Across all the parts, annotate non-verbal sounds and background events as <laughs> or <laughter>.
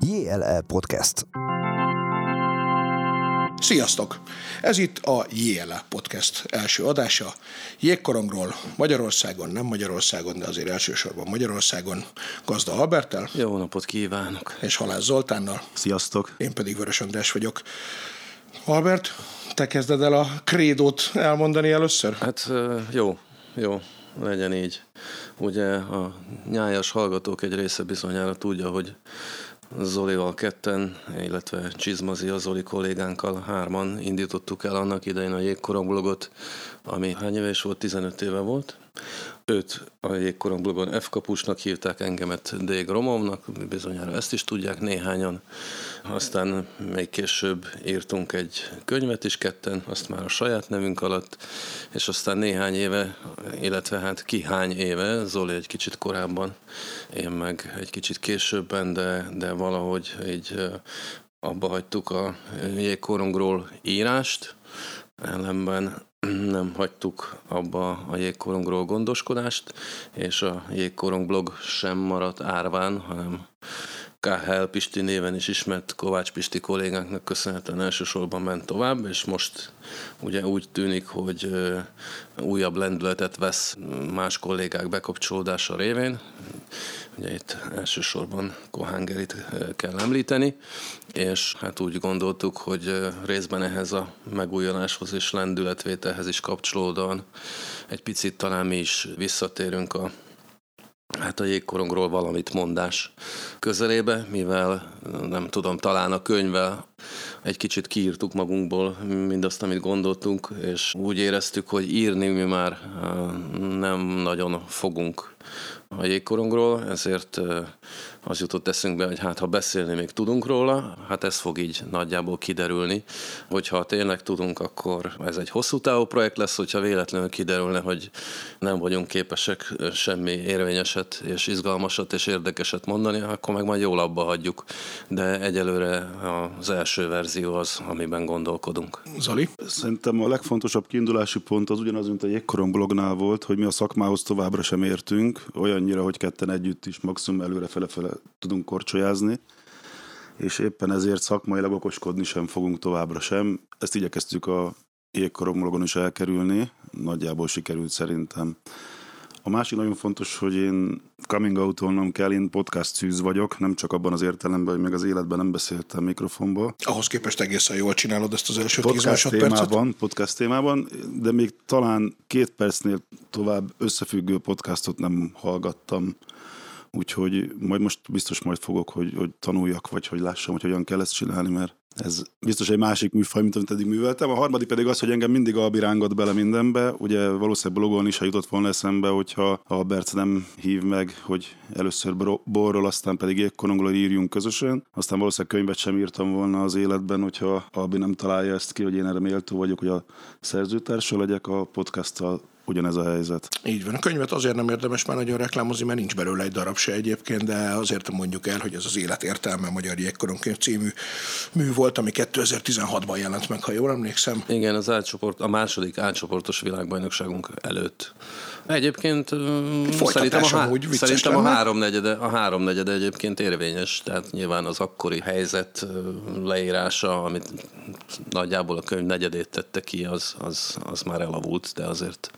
JLE Podcast. Sziasztok! Ez itt a JLE Podcast első adása. Jégkorongról Magyarországon, nem Magyarországon, de azért elsősorban Magyarországon. Gazda Albertel. Jó napot kívánok! És Halász Zoltánnal. Sziasztok! Én pedig Vörös András vagyok. Albert, te kezded el a krédót elmondani először? Hát jó, jó, legyen így. Ugye a nyájas hallgatók egy része bizonyára tudja, hogy Zolival ketten, illetve Csizmazi a Zoli kollégánkkal hárman indítottuk el annak idején a jégkorong blogot, ami hány éves volt? 15 éve volt. Őt a jégkorong blogon F kapusnak hívták, engemet D. Gromovnak, bizonyára ezt is tudják néhányan. Aztán még később írtunk egy könyvet is ketten, azt már a saját nevünk alatt, és aztán néhány éve, illetve hát ki hány éve, Zoli egy kicsit korábban, én meg egy kicsit későbben, de, de valahogy így abba hagytuk a jégkorongról írást, ellenben nem hagytuk abba a jégkorongról gondoskodást, és a jégkorong blog sem maradt árván, hanem KHL Pisti néven is ismert Kovács Pisti kollégánknak köszönhetően elsősorban ment tovább, és most ugye úgy tűnik, hogy újabb lendületet vesz más kollégák bekapcsolódása révén. Ugye itt elsősorban Kohángerit kell említeni, és hát úgy gondoltuk, hogy részben ehhez a megújuláshoz és lendületvételhez is kapcsolódóan egy picit talán mi is visszatérünk a hát a jégkorongról valamit mondás közelébe, mivel nem tudom, talán a könyvvel egy kicsit kiírtuk magunkból mindazt, amit gondoltunk, és úgy éreztük, hogy írni mi már nem nagyon fogunk a jégkorongról, ezért az jutott eszünkbe, hogy hát ha beszélni még tudunk róla, hát ez fog így nagyjából kiderülni. Hogyha tényleg tudunk, akkor ez egy hosszú távú projekt lesz, hogyha véletlenül kiderülne, hogy nem vagyunk képesek semmi érvényeset és izgalmasat és érdekeset mondani, akkor meg majd jól abba hagyjuk. De egyelőre az első verzió az, amiben gondolkodunk. Zali? Szerintem a legfontosabb kiindulási pont az ugyanaz, mint a jégkorom blognál volt, hogy mi a szakmához továbbra sem értünk, olyannyira, hogy ketten együtt is maximum előre fele-fele tudunk korcsolyázni, és éppen ezért szakmailag okoskodni sem fogunk továbbra sem. Ezt igyekeztük a jégkoromlogon is elkerülni, nagyjából sikerült szerintem. A másik nagyon fontos, hogy én coming out kell, én podcast szűz vagyok, nem csak abban az értelemben, hogy még az életben nem beszéltem mikrofonba. Ahhoz képest egészen jól csinálod ezt az első podcast 10 másodpercet. témában, podcast témában, de még talán két percnél tovább összefüggő podcastot nem hallgattam úgyhogy majd most biztos majd fogok, hogy, hogy tanuljak, vagy hogy lássam, hogy hogyan kell ezt csinálni, mert ez biztos egy másik műfaj, mint amit eddig műveltem. A harmadik pedig az, hogy engem mindig Albi rángat bele mindenbe. Ugye valószínűleg blogon is, jutott volna eszembe, hogyha Albert nem hív meg, hogy először borról, aztán pedig jégkorongról írjunk közösen. Aztán valószínűleg könyvet sem írtam volna az életben, hogyha Albi nem találja ezt ki, hogy én erre méltó vagyok, hogy a szerzőtársa legyek a podcasttal ugyanez a helyzet. Így van. A könyvet azért nem érdemes már nagyon reklámozni, mert nincs belőle egy darab se egyébként, de azért mondjuk el, hogy ez az Élet értelme Magyar Jégkorongkönyv című mű volt, ami 2016-ban jelent meg, ha jól emlékszem. Igen, az átcsoport, a második átcsoportos világbajnokságunk előtt. Egyébként szerintem, a, há- szerintem a, háromnegyede, a háromnegyede egyébként érvényes, tehát nyilván az akkori helyzet leírása, amit nagyjából a könyv negyedét tette ki, az, az, az már elavult, de azért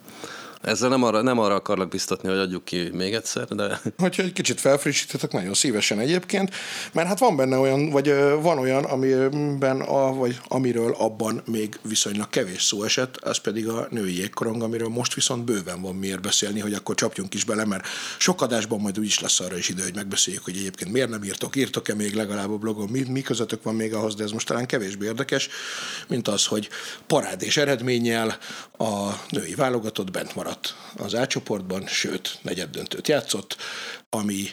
ezzel nem arra, nem arra akarlak biztatni, hogy adjuk ki még egyszer, de... Hogyha egy kicsit felfrissítetek, nagyon szívesen egyébként, mert hát van benne olyan, vagy van olyan, amiben, a, vagy amiről abban még viszonylag kevés szó esett, az pedig a női jégkorong, amiről most viszont bőven van miért beszélni, hogy akkor csapjunk is bele, mert sok adásban majd úgy is lesz arra is idő, hogy megbeszéljük, hogy egyébként miért nem írtok, írtok-e még legalább a blogon, mi, mi közöttök van még ahhoz, de ez most talán kevésbé érdekes, mint az, hogy parádés eredménnyel a női válogatott bent marad maradt az átcsoportban, sőt, negyed döntőt játszott, ami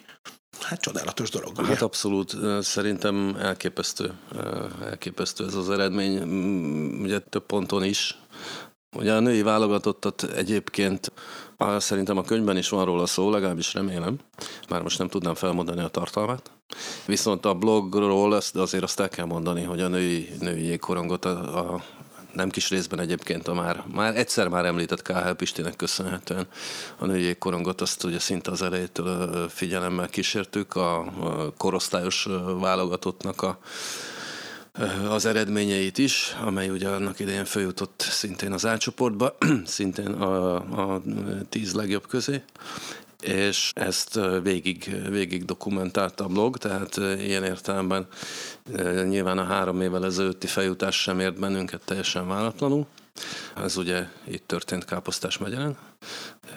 Hát csodálatos dolog. Hát abszolút, szerintem elképesztő, elképesztő ez az eredmény, ugye több ponton is. Ugye a női válogatottat egyébként szerintem a könyvben is van róla szó, legalábbis remélem, már most nem tudnám felmondani a tartalmát. Viszont a blogról azt, azért azt el kell mondani, hogy a női, női jégkorongot a, a nem kis részben egyébként a már, már egyszer már említett KHL Pistének köszönhetően a női jégkorongot azt ugye szinte az elejétől figyelemmel kísértük, a korosztályos válogatottnak a az eredményeit is, amely ugye annak idején feljutott szintén az átcsoportba, <clears throat> szintén a, a tíz legjobb közé, és ezt végig, végig dokumentálta a blog, tehát ilyen értelemben nyilván a három évvel ezelőtti feljutás sem ért bennünket teljesen váratlanul. Ez ugye itt történt Káposztás megyelen,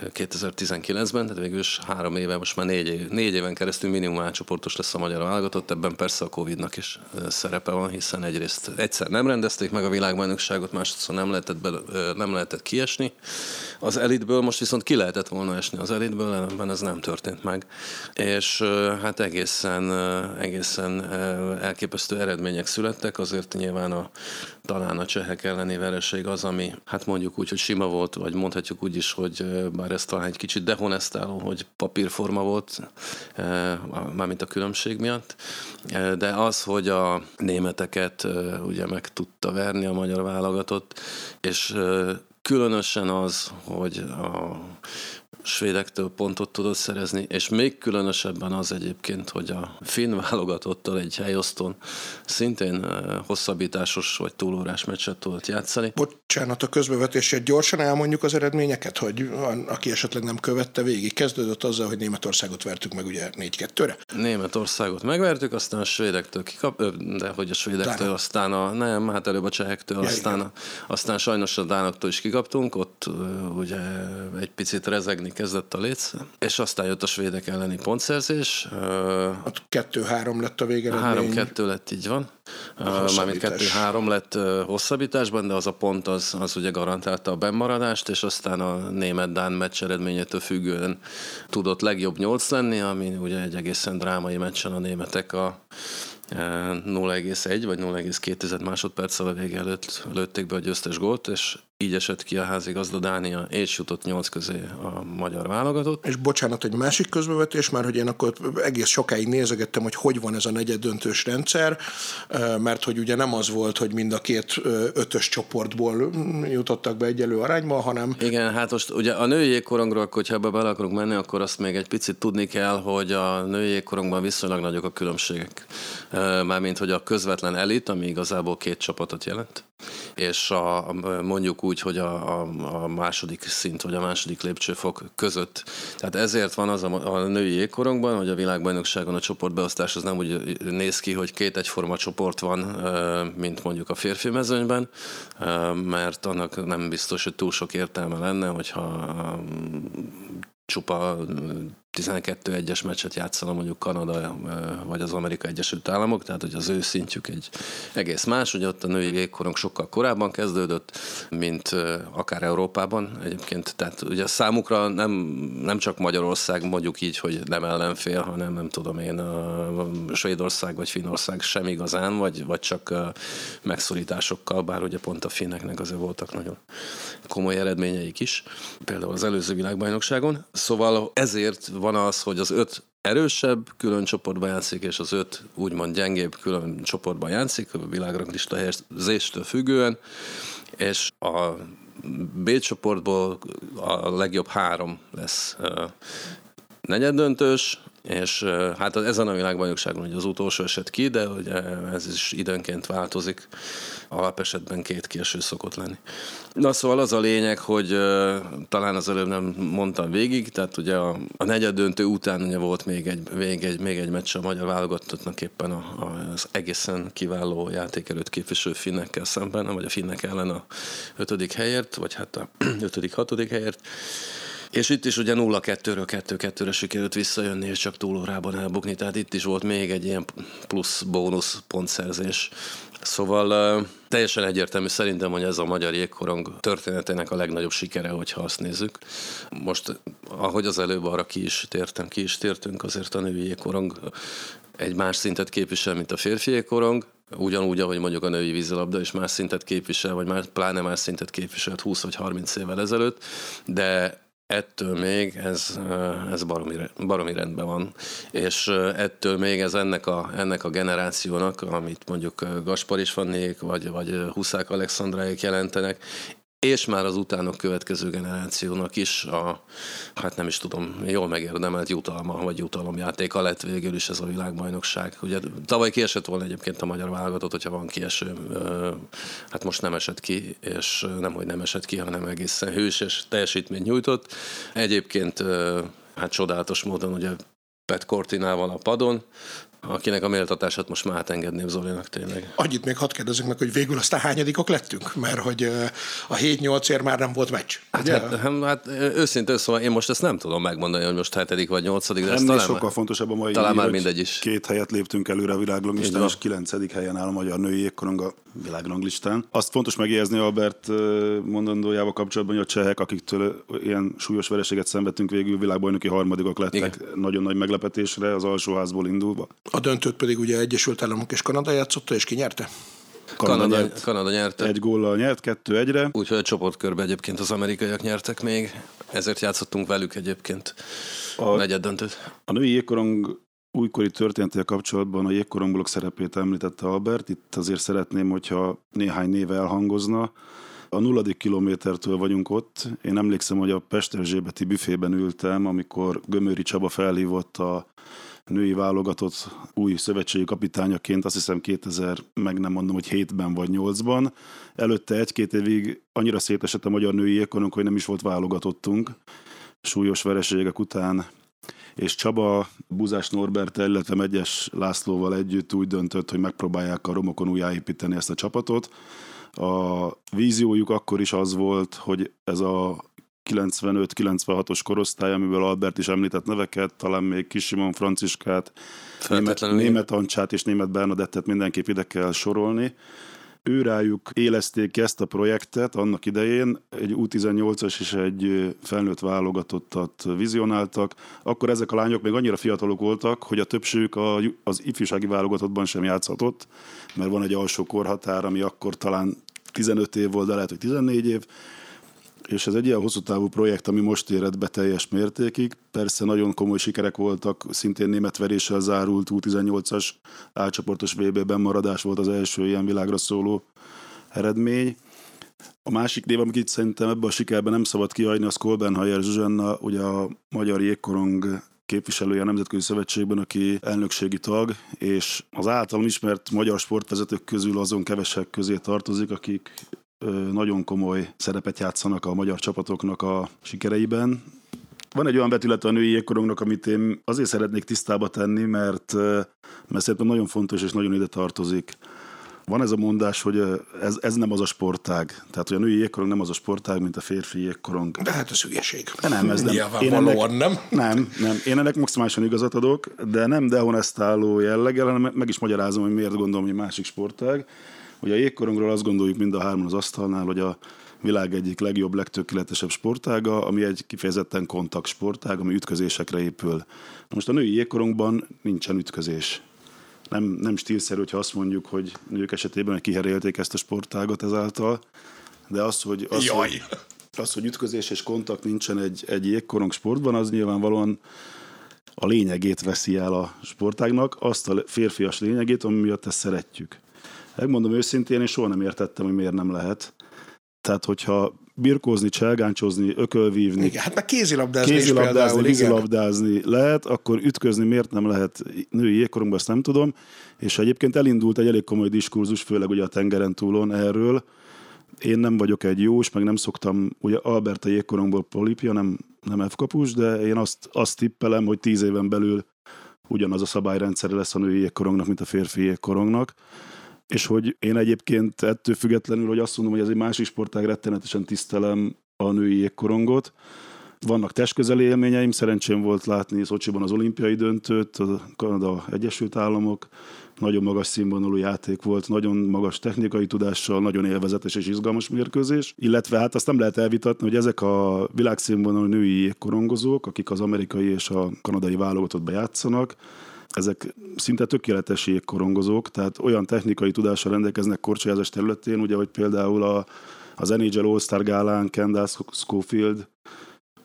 2019-ben, tehát végül is három éve, most már négy, év, négy éven keresztül minimum átcsoportos lesz a magyar válogatott, ebben persze a Covid-nak is szerepe van, hiszen egyrészt egyszer nem rendezték meg a világbajnokságot, másodszor nem lehetett, be, nem lehetett kiesni az elitből, most viszont ki lehetett volna esni az elitből, ellenben ez nem történt meg. És hát egészen, egészen elképesztő eredmények születtek, azért nyilván a, talán a csehek elleni vereség az, ami hát mondjuk úgy, hogy sima volt, vagy mondhatjuk úgy is, hogy bár ez talán egy kicsit dehonestáló, hogy papírforma volt, mármint a különbség miatt, de az, hogy a németeket ugye meg tudta verni a magyar válogatott, és különösen az, hogy a svédektől pontot tudott szerezni, és még különösebben az egyébként, hogy a finn válogatottal egy helyosztón szintén eh, hosszabbításos vagy túlórás meccset tudott játszani. Bocsánat a közbevetését, gyorsan elmondjuk az eredményeket, hogy aki esetleg nem követte végig, kezdődött azzal, hogy Németországot vertük meg ugye 4-2-re. Németországot megvertük, aztán a svédektől kikap, de hogy a svédektől, Dána. aztán a, nem, hát előbb a csehektől, ja, aztán, a, aztán sajnos a dánoktól is kikaptunk, ott ugye egy picit rezegni kezdett a léc, és aztán jött a svédek elleni pontszerzés. Ott 2-3 lett a végeredmény. 3-2 lett, így van. Mármint 2-3 lett hosszabbításban, de az a pont az, az ugye garantálta a bennmaradást, és aztán a német-dán meccs eredményétől függően tudott legjobb 8 lenni, ami ugye egy egészen drámai meccsen a németek a 0,1 vagy 0,2 másodperccel a vége előtt lőtték be a győztes gólt, és így esett ki a házigazda Dánia, és jutott nyolc közé a magyar válogatott. És bocsánat, egy másik közbevetés, mert hogy én akkor egész sokáig nézegettem, hogy hogy van ez a negyed döntős rendszer, mert hogy ugye nem az volt, hogy mind a két ötös csoportból jutottak be egyelő arányba, hanem... Igen, hát most ugye a női jégkorongról, hogyha ebbe bele akarunk menni, akkor azt még egy picit tudni kell, hogy a női jégkorongban viszonylag nagyok a különbségek. Mármint, hogy a közvetlen elit, ami igazából két csapatot jelent, és a, mondjuk úgy, hogy a, a, a második szint vagy a második lépcsőfok között. Tehát ezért van az a, a női jégkorongban, hogy a világbajnokságon a csoportbeosztás az nem úgy néz ki, hogy két egyforma csoport van, mint mondjuk a férfi mezőnyben, mert annak nem biztos, hogy túl sok értelme lenne, hogyha csupa 12-1-es meccset játszana mondjuk Kanada vagy az Amerika Egyesült Államok, tehát hogy az ő szintjük egy egész más, hogy ott a női jégkorong sokkal korábban kezdődött, mint akár Európában egyébként, tehát ugye számukra nem, nem csak Magyarország mondjuk így, hogy nem ellenfél, hanem nem tudom én, a Svédország vagy Finnország sem igazán, vagy, vagy csak megszorításokkal, bár ugye pont a finneknek azért voltak nagyon komoly eredményeik is, például az előző világbajnokságon. Szóval ezért van az, hogy az öt erősebb külön csoportban játszik, és az öt úgymond gyengébb külön csoportban játszik, a világranglista helyezéstől függően, és a B csoportból a legjobb három lesz negyeddöntős, és hát ezen a világbajnokságon ugye az utolsó eset ki, de ugye ez is időnként változik, alapesetben két kieső szokott lenni. Na szóval az a lényeg, hogy talán az előbb nem mondtam végig, tehát ugye a, a negyed döntő után ugye volt még egy, még egy, még egy meccs a magyar válogatottnak éppen a, a, az egészen kiváló játékerőt képviselő finnekkel szemben, vagy a finnek ellen a ötödik helyért, vagy hát a <clears throat> ötödik, hatodik helyért. És itt is ugye 0-2-ről 2-2-re sikerült visszajönni, és csak túlórában elbukni, tehát itt is volt még egy ilyen plusz bónusz pontszerzés. Szóval teljesen egyértelmű szerintem, hogy ez a magyar jégkorong történetének a legnagyobb sikere, hogyha azt nézzük. Most, ahogy az előbb arra ki is tértem, ki is tértünk, azért a női jégkorong egy más szintet képvisel, mint a férfi jégkorong, ugyanúgy, ahogy mondjuk a női vízilabda is más szintet képvisel, vagy már, pláne más szintet képviselt 20 vagy 30 évvel ezelőtt, de ettől még ez, ez baromi, baromi rendben van. És ettől még ez ennek a, ennek a generációnak, amit mondjuk Gaspar is vannék, vagy, vagy Huszák Alexandráék jelentenek, és már az utánok következő generációnak is a, hát nem is tudom, jól megérdemelt jutalma, vagy jutalomjátéka lett végül is ez a világbajnokság. Ugye tavaly kiesett volna egyébként a magyar válogatott, hogyha van kieső, hát most nem esett ki, és nem, hogy nem esett ki, hanem egészen hős teljesítményt nyújtott. Egyébként hát csodálatos módon ugye Pet Cortinával a padon, akinek a méltatását most már átengedném Zolinak tényleg. Annyit még hadd kérdezzük meg, hogy végül aztán hányadikok lettünk? Mert hogy a 7-8 már nem volt meccs. Hát, hát, hát, hát őszintén szóval én most ezt nem tudom megmondani, hogy most hetedik vagy nyolcadik, de ez talán sokkal fontosabb a mai talán már mindegy is. Két helyet léptünk előre a világranglistán, és kilencedik helyen áll a magyar női jégkorong a világranglistán. Azt fontos megjegyezni Albert mondandójával kapcsolatban, hogy a csehek, akiktől ilyen súlyos vereséget szenvedtünk végül világbajnoki harmadikok lettek Igen. nagyon nagy meglepetésre az alsóházból indulva. A döntőt pedig ugye Egyesült Államok és Kanada játszotta, és ki nyerte? Kanada, Kanada, nyert, Kanada nyerte. Egy góllal nyert, kettő egyre. Úgyhogy a csoportkörbe egyébként az amerikaiak nyertek még, ezért játszottunk velük egyébként a negyed döntőt. A női jégkorong újkori történetével kapcsolatban a jégkorongbolok szerepét említette Albert. Itt azért szeretném, hogyha néhány név elhangozna. A nulladik kilométertől vagyunk ott. Én emlékszem, hogy a Pesterzsébeti büfében ültem, amikor Gömöri Csaba felhívott a női válogatott új szövetségi kapitányaként, azt hiszem 2000, meg nem mondom, hogy 7-ben vagy 8-ban. Előtte egy-két évig annyira szétesett a magyar női ékonunk, hogy nem is volt válogatottunk. Súlyos vereségek után és Csaba Buzás Norbert, illetve Megyes Lászlóval együtt úgy döntött, hogy megpróbálják a romokon újjáépíteni ezt a csapatot. A víziójuk akkor is az volt, hogy ez a 95-96-os korosztály, amiből Albert is említett neveket, talán még Kis Simon Franciskát, német, német Ancsát és német Bernadettet mindenképp ide kell sorolni. Őrájuk élezték ezt a projektet annak idején, egy U18-as és egy felnőtt válogatottat vizionáltak. Akkor ezek a lányok még annyira fiatalok voltak, hogy a többségük az ifjúsági válogatottban sem játszhatott, mert van egy alsó korhatár, ami akkor talán 15 év volt, de lehet, hogy 14 év, és ez egy ilyen hosszú távú projekt, ami most érett be teljes mértékig. Persze nagyon komoly sikerek voltak, szintén német veréssel zárult U18-as átcsoportos VB-ben maradás volt az első ilyen világra szóló eredmény. A másik név, amit itt szerintem ebben a sikerben nem szabad kihagyni, az Kolbenhajer Zsuzsanna, ugye a magyar jégkorong képviselője a Nemzetközi Szövetségben, aki elnökségi tag, és az általam ismert magyar sportvezetők közül azon kevesek közé tartozik, akik nagyon komoly szerepet játszanak a magyar csapatoknak a sikereiben. Van egy olyan vetület a női jégkorongnak, amit én azért szeretnék tisztába tenni, mert, mert szerintem nagyon fontos és nagyon ide tartozik. Van ez a mondás, hogy ez, ez nem az a sportág. Tehát, hogy a női jégkorong nem az a sportág, mint a férfi jégkorong. De hát ez hülyeség. De nem, ez nem. Én ennek, nem? Nem, nem. Én ennek maximálisan igazat adok, de nem dehonestáló jelleggel, hanem meg is magyarázom, hogy miért gondolom, hogy másik sportág. Ugye a jégkorongról azt gondoljuk mind a hárman az asztalnál, hogy a világ egyik legjobb, legtökéletesebb sportága, ami egy kifejezetten kontakt sportág, ami ütközésekre épül. Most a női jégkorongban nincsen ütközés. Nem, nem stílszerű, hogyha azt mondjuk, hogy nők esetében hogy kiherélték ezt a sportágot ezáltal, de az, hogy, az, Jaj. hogy, az, hogy ütközés és kontakt nincsen egy, egy jégkorong sportban, az nyilvánvalóan a lényegét veszi el a sportágnak, azt a férfias lényegét, ami miatt ezt szeretjük. Megmondom őszintén, én soha nem értettem, hogy miért nem lehet. Tehát, hogyha birkózni, cselgáncsozni, ökölvívni, igen, hát meg kézilabdázni, kézilabdázni vízilabdázni lehet, akkor ütközni miért nem lehet női jégkorongban, azt nem tudom. És egyébként elindult egy elég komoly diskurzus, főleg ugye a tengeren túlon erről. Én nem vagyok egy jós, meg nem szoktam, ugye Albert a jégkorongból polipja, nem, nem F-kapus, de én azt, azt tippelem, hogy tíz éven belül ugyanaz a szabályrendszer lesz a női jégkorongnak, mint a férfi jégkorongnak és hogy én egyébként ettől függetlenül, hogy azt mondom, hogy ez egy másik sportág, rettenetesen tisztelem a női jégkorongot. Vannak testközeli élményeim, szerencsém volt látni Szocsiban az olimpiai döntőt, a Kanada Egyesült Államok, nagyon magas színvonalú játék volt, nagyon magas technikai tudással, nagyon élvezetes és izgalmas mérkőzés. Illetve hát azt nem lehet elvitatni, hogy ezek a világszínvonalú női jégkorongozók, akik az amerikai és a kanadai válogatottba játszanak, ezek szinte tökéletes jégkorongozók, tehát olyan technikai tudással rendelkeznek korcsolyázás területén, ugye, hogy például a, az NHL All-Star gálán Kendall Schofield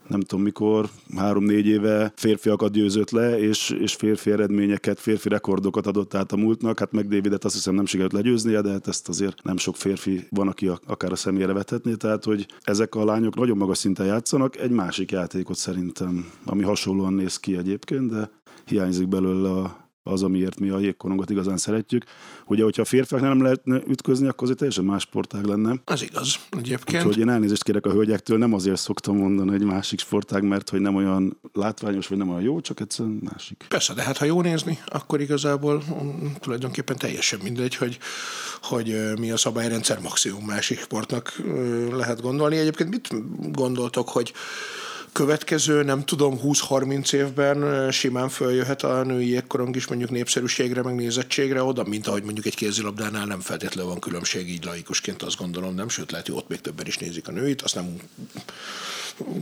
nem tudom mikor, három-négy éve férfiakat győzött le, és, és férfi eredményeket, férfi rekordokat adott át a múltnak. Hát meg Davidet azt hiszem nem sikerült legyőznie, de hát ezt azért nem sok férfi van, aki akár a személyre vethetné. Tehát, hogy ezek a lányok nagyon magas szinten játszanak. Egy másik játékot szerintem, ami hasonlóan néz ki egyébként, de hiányzik belőle a az, amiért mi a jégkorongot igazán szeretjük. Ugye, hogyha a férfiak nem lehetne ütközni, akkor azért teljesen más sportág lenne. Az igaz, egyébként. Úgyhogy én elnézést kérek a hölgyektől, nem azért szoktam mondani egy másik sportág, mert hogy nem olyan látványos, vagy nem olyan jó, csak egyszerűen másik. Persze, de hát ha jó nézni, akkor igazából um, tulajdonképpen teljesen mindegy, hogy, hogy mi a szabályrendszer maximum másik sportnak lehet gondolni. Egyébként mit gondoltok, hogy következő, nem tudom, 20-30 évben simán följöhet a női jégkorong is mondjuk népszerűségre, meg nézettségre oda, mint ahogy mondjuk egy kézilabdánál nem feltétlenül van különbség, így laikusként azt gondolom, nem, sőt lehet, hogy ott még többen is nézik a nőit, azt nem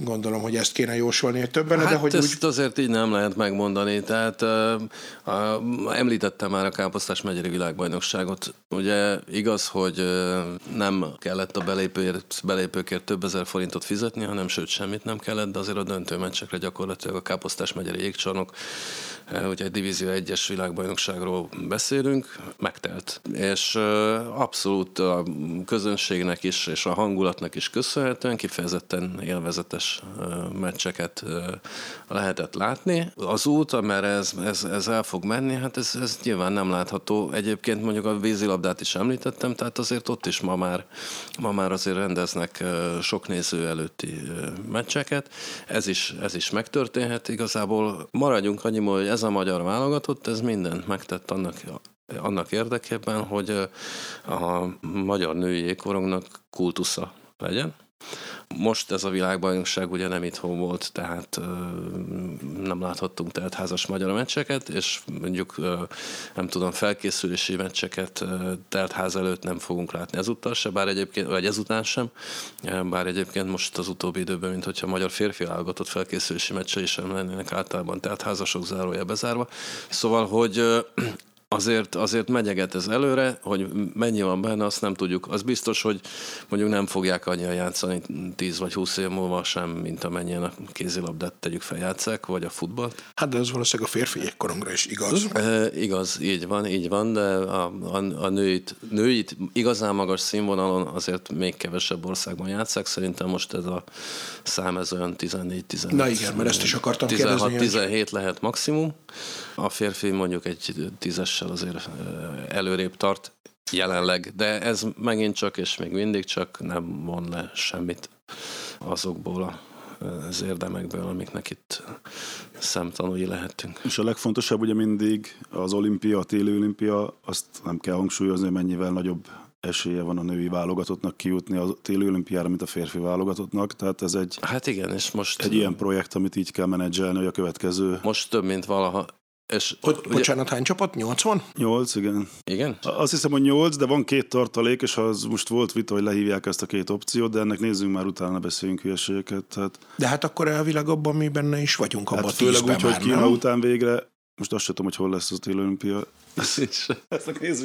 gondolom, hogy ezt kéne jósolni többen, hát de hogy ezt úgy... azért így nem lehet megmondani. Tehát uh, uh, említettem már a Káposztás megyeri világbajnokságot. Ugye igaz, hogy uh, nem kellett a belépőért, belépőkért több ezer forintot fizetni, hanem sőt semmit nem kellett, de azért a döntő meccsekre gyakorlatilag a Káposztás megyeri jégcsarnok ugye egy Divízió 1-es világbajnokságról beszélünk, megtelt. És abszolút a közönségnek is, és a hangulatnak is köszönhetően kifejezetten élvezetes meccseket lehetett látni. Az út, amerre ez, ez, ez el fog menni, hát ez, ez nyilván nem látható. Egyébként mondjuk a vízilabdát is említettem, tehát azért ott is ma már, ma már azért rendeznek sok néző előtti meccseket. Ez is, ez is megtörténhet igazából. Maradjunk annyi, hogy ez a magyar válogatott, ez mindent megtett annak, annak érdekében, hogy a magyar női jégkorongnak kultusza legyen. Most ez a világbajnokság ugye nem itthon volt, tehát nem láthattunk tehát házas magyar meccseket, és mondjuk nem tudom, felkészülési meccseket teltház előtt nem fogunk látni ezúttal se, bár egyébként, vagy ezután sem, bár egyébként most az utóbbi időben, mint hogyha magyar férfi válogatott felkészülési meccsei sem lennének általában teltházasok zárója bezárva. Szóval, hogy azért, azért megyeget ez előre, hogy mennyi van benne, azt nem tudjuk. Az biztos, hogy mondjuk nem fogják annyian játszani 10 vagy 20 év múlva sem, mint amennyien a kézilabdát tegyük fel játszák, vagy a futballt. Hát de ez valószínűleg a férfi jégkorongra is igaz. E, igaz, így van, így van, de a, a, a nőit, nőit igazán magas színvonalon azért még kevesebb országban játszák. Szerintem most ez a szám ez olyan 14-15. Na igen, mert ezt is akartam 16, kérdezni. 17 hogy... lehet maximum. A férfi mondjuk egy tízessel azért előrébb tart jelenleg, de ez megint csak, és még mindig csak nem von le semmit azokból a az érdemekből, amiknek itt szemtanúi lehetünk. És a legfontosabb ugye mindig az olimpia, a téli olimpia, azt nem kell hangsúlyozni, mennyivel nagyobb esélye van a női válogatottnak kijutni a téli olimpiára, mint a férfi válogatottnak. Tehát ez egy, hát igen, és most egy ilyen projekt, amit így kell menedzselni, hogy a következő... Most több, mint valaha és, hogy, ugye, bocsánat, hány csapat? 80? 8, igen. Igen? Azt hiszem, hogy 8, de van két tartalék, és az most volt vita, hogy lehívják ezt a két opciót, de ennek nézzünk már utána, beszéljünk hülyeségeket. Tehát... De hát akkor elvileg abban mi benne is vagyunk, abban hát főleg úgy, hogy Kína után végre most azt sem tudom, hogy hol lesz az téli olimpia.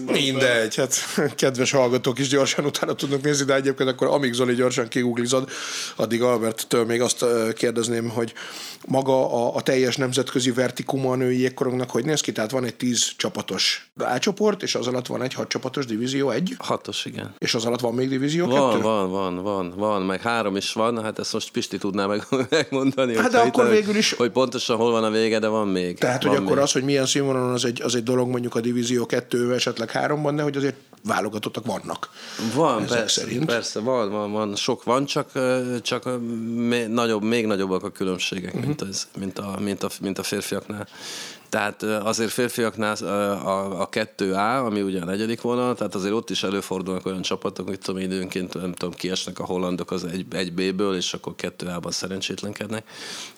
Mindegy, hát kedves hallgatók is gyorsan utána tudnak nézni, de egyébként akkor amíg Zoli gyorsan kiguglizod, addig Albert-től még azt kérdezném, hogy maga a, a teljes nemzetközi vertikuma a női jégkorongnak hogy néz ki? Tehát van egy tíz csapatos A-csoport, és az alatt van egy hat csapatos divízió egy? Hatos, igen. És az alatt van még divízió van, kettő? Van, van, van, van, meg három is van, hát ezt most Pisti tudná meg, <laughs> megmondani. Hát de akkor végül is... Hogy pontosan hol van a vége, de van még. Tehát, van hogy akkor az, hogy milyen színvonalon az egy, az egy dolog mondjuk a divízió kettő, esetleg háromban, de hogy azért válogatottak vannak. Van, persze, szerint. persze, van, van, van, sok van, csak, csak még, nagyobb, még nagyobbak a különbségek, uh-huh. mint, az, mint, a, mint, a, mint a férfiaknál. Tehát azért férfiaknál a, a 2A, ami ugye a negyedik vonal, tehát azért ott is előfordulnak olyan csapatok, hogy tudom, időnként nem tudom, kiesnek a hollandok az egy, egy B-ből, és akkor 2A-ban szerencsétlenkednek.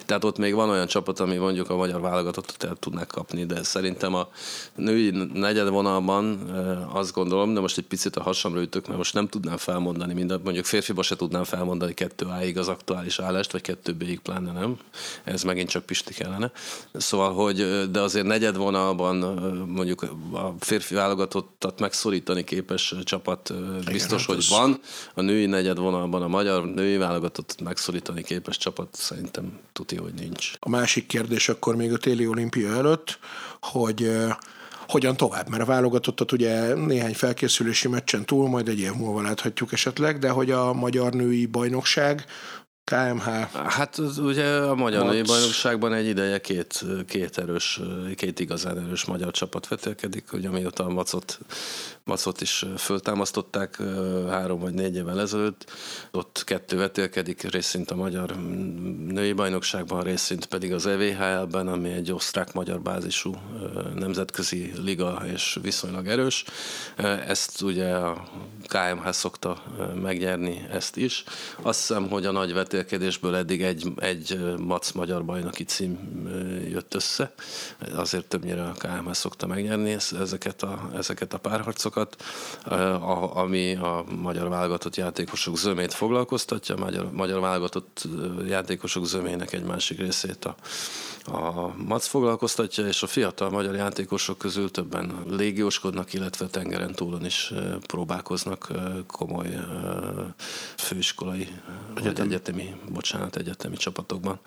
Tehát ott még van olyan csapat, ami mondjuk a magyar válogatottat el tudnak kapni, de szerintem a női negyed vonalban azt gondolom, de most egy picit a hasamra ütök, mert most nem tudnám felmondani mindent, mondjuk férfiba se tudnám felmondani 2A-ig az aktuális állást, vagy 2B-ig pláne nem. Ez megint csak Pisti kellene. Szóval, hogy de de azért negyedvonalban mondjuk a férfi válogatottat megszorítani képes csapat biztos, hát hogy van. A női negyedvonalban a magyar női válogatottat megszorítani képes csapat szerintem tuti, hogy nincs. A másik kérdés akkor még a téli olimpia előtt, hogy hogyan tovább, mert a válogatottat ugye néhány felkészülési meccsen túl, majd egy év múlva láthatjuk esetleg, de hogy a magyar női bajnokság, KMH, Hát ugye a magyar női bajnokságban egy ideje két, két erős, két igazán erős magyar csapat vetélkedik, ugye mióta a Macot, Macot is föltámasztották három vagy négy évvel ezelőtt. Ott kettő vetélkedik, részint a magyar női bajnokságban, részint pedig az EVHL-ben, ami egy osztrák-magyar bázisú nemzetközi liga és viszonylag erős. Ezt ugye a KMH szokta megnyerni ezt is. Azt hiszem, hogy a nagy vetélkedésből eddig egy, egy MAC magyar bajnoki cím jött össze. Azért többnyire a KMH szokta megnyerni ez- ezeket a, ezeket a párharcokat, a, ami a magyar válogatott játékosok zömét foglalkoztatja. A magyar, magyar válogatott játékosok zömének egy másik részét a, a MAC foglalkoztatja, és a fiatal magyar játékosok közül többen légióskodnak, illetve tengeren túlon is próbálkoznak komoly főiskolai, vagy egyetemi, bocsánat, egyetemi csapatokban.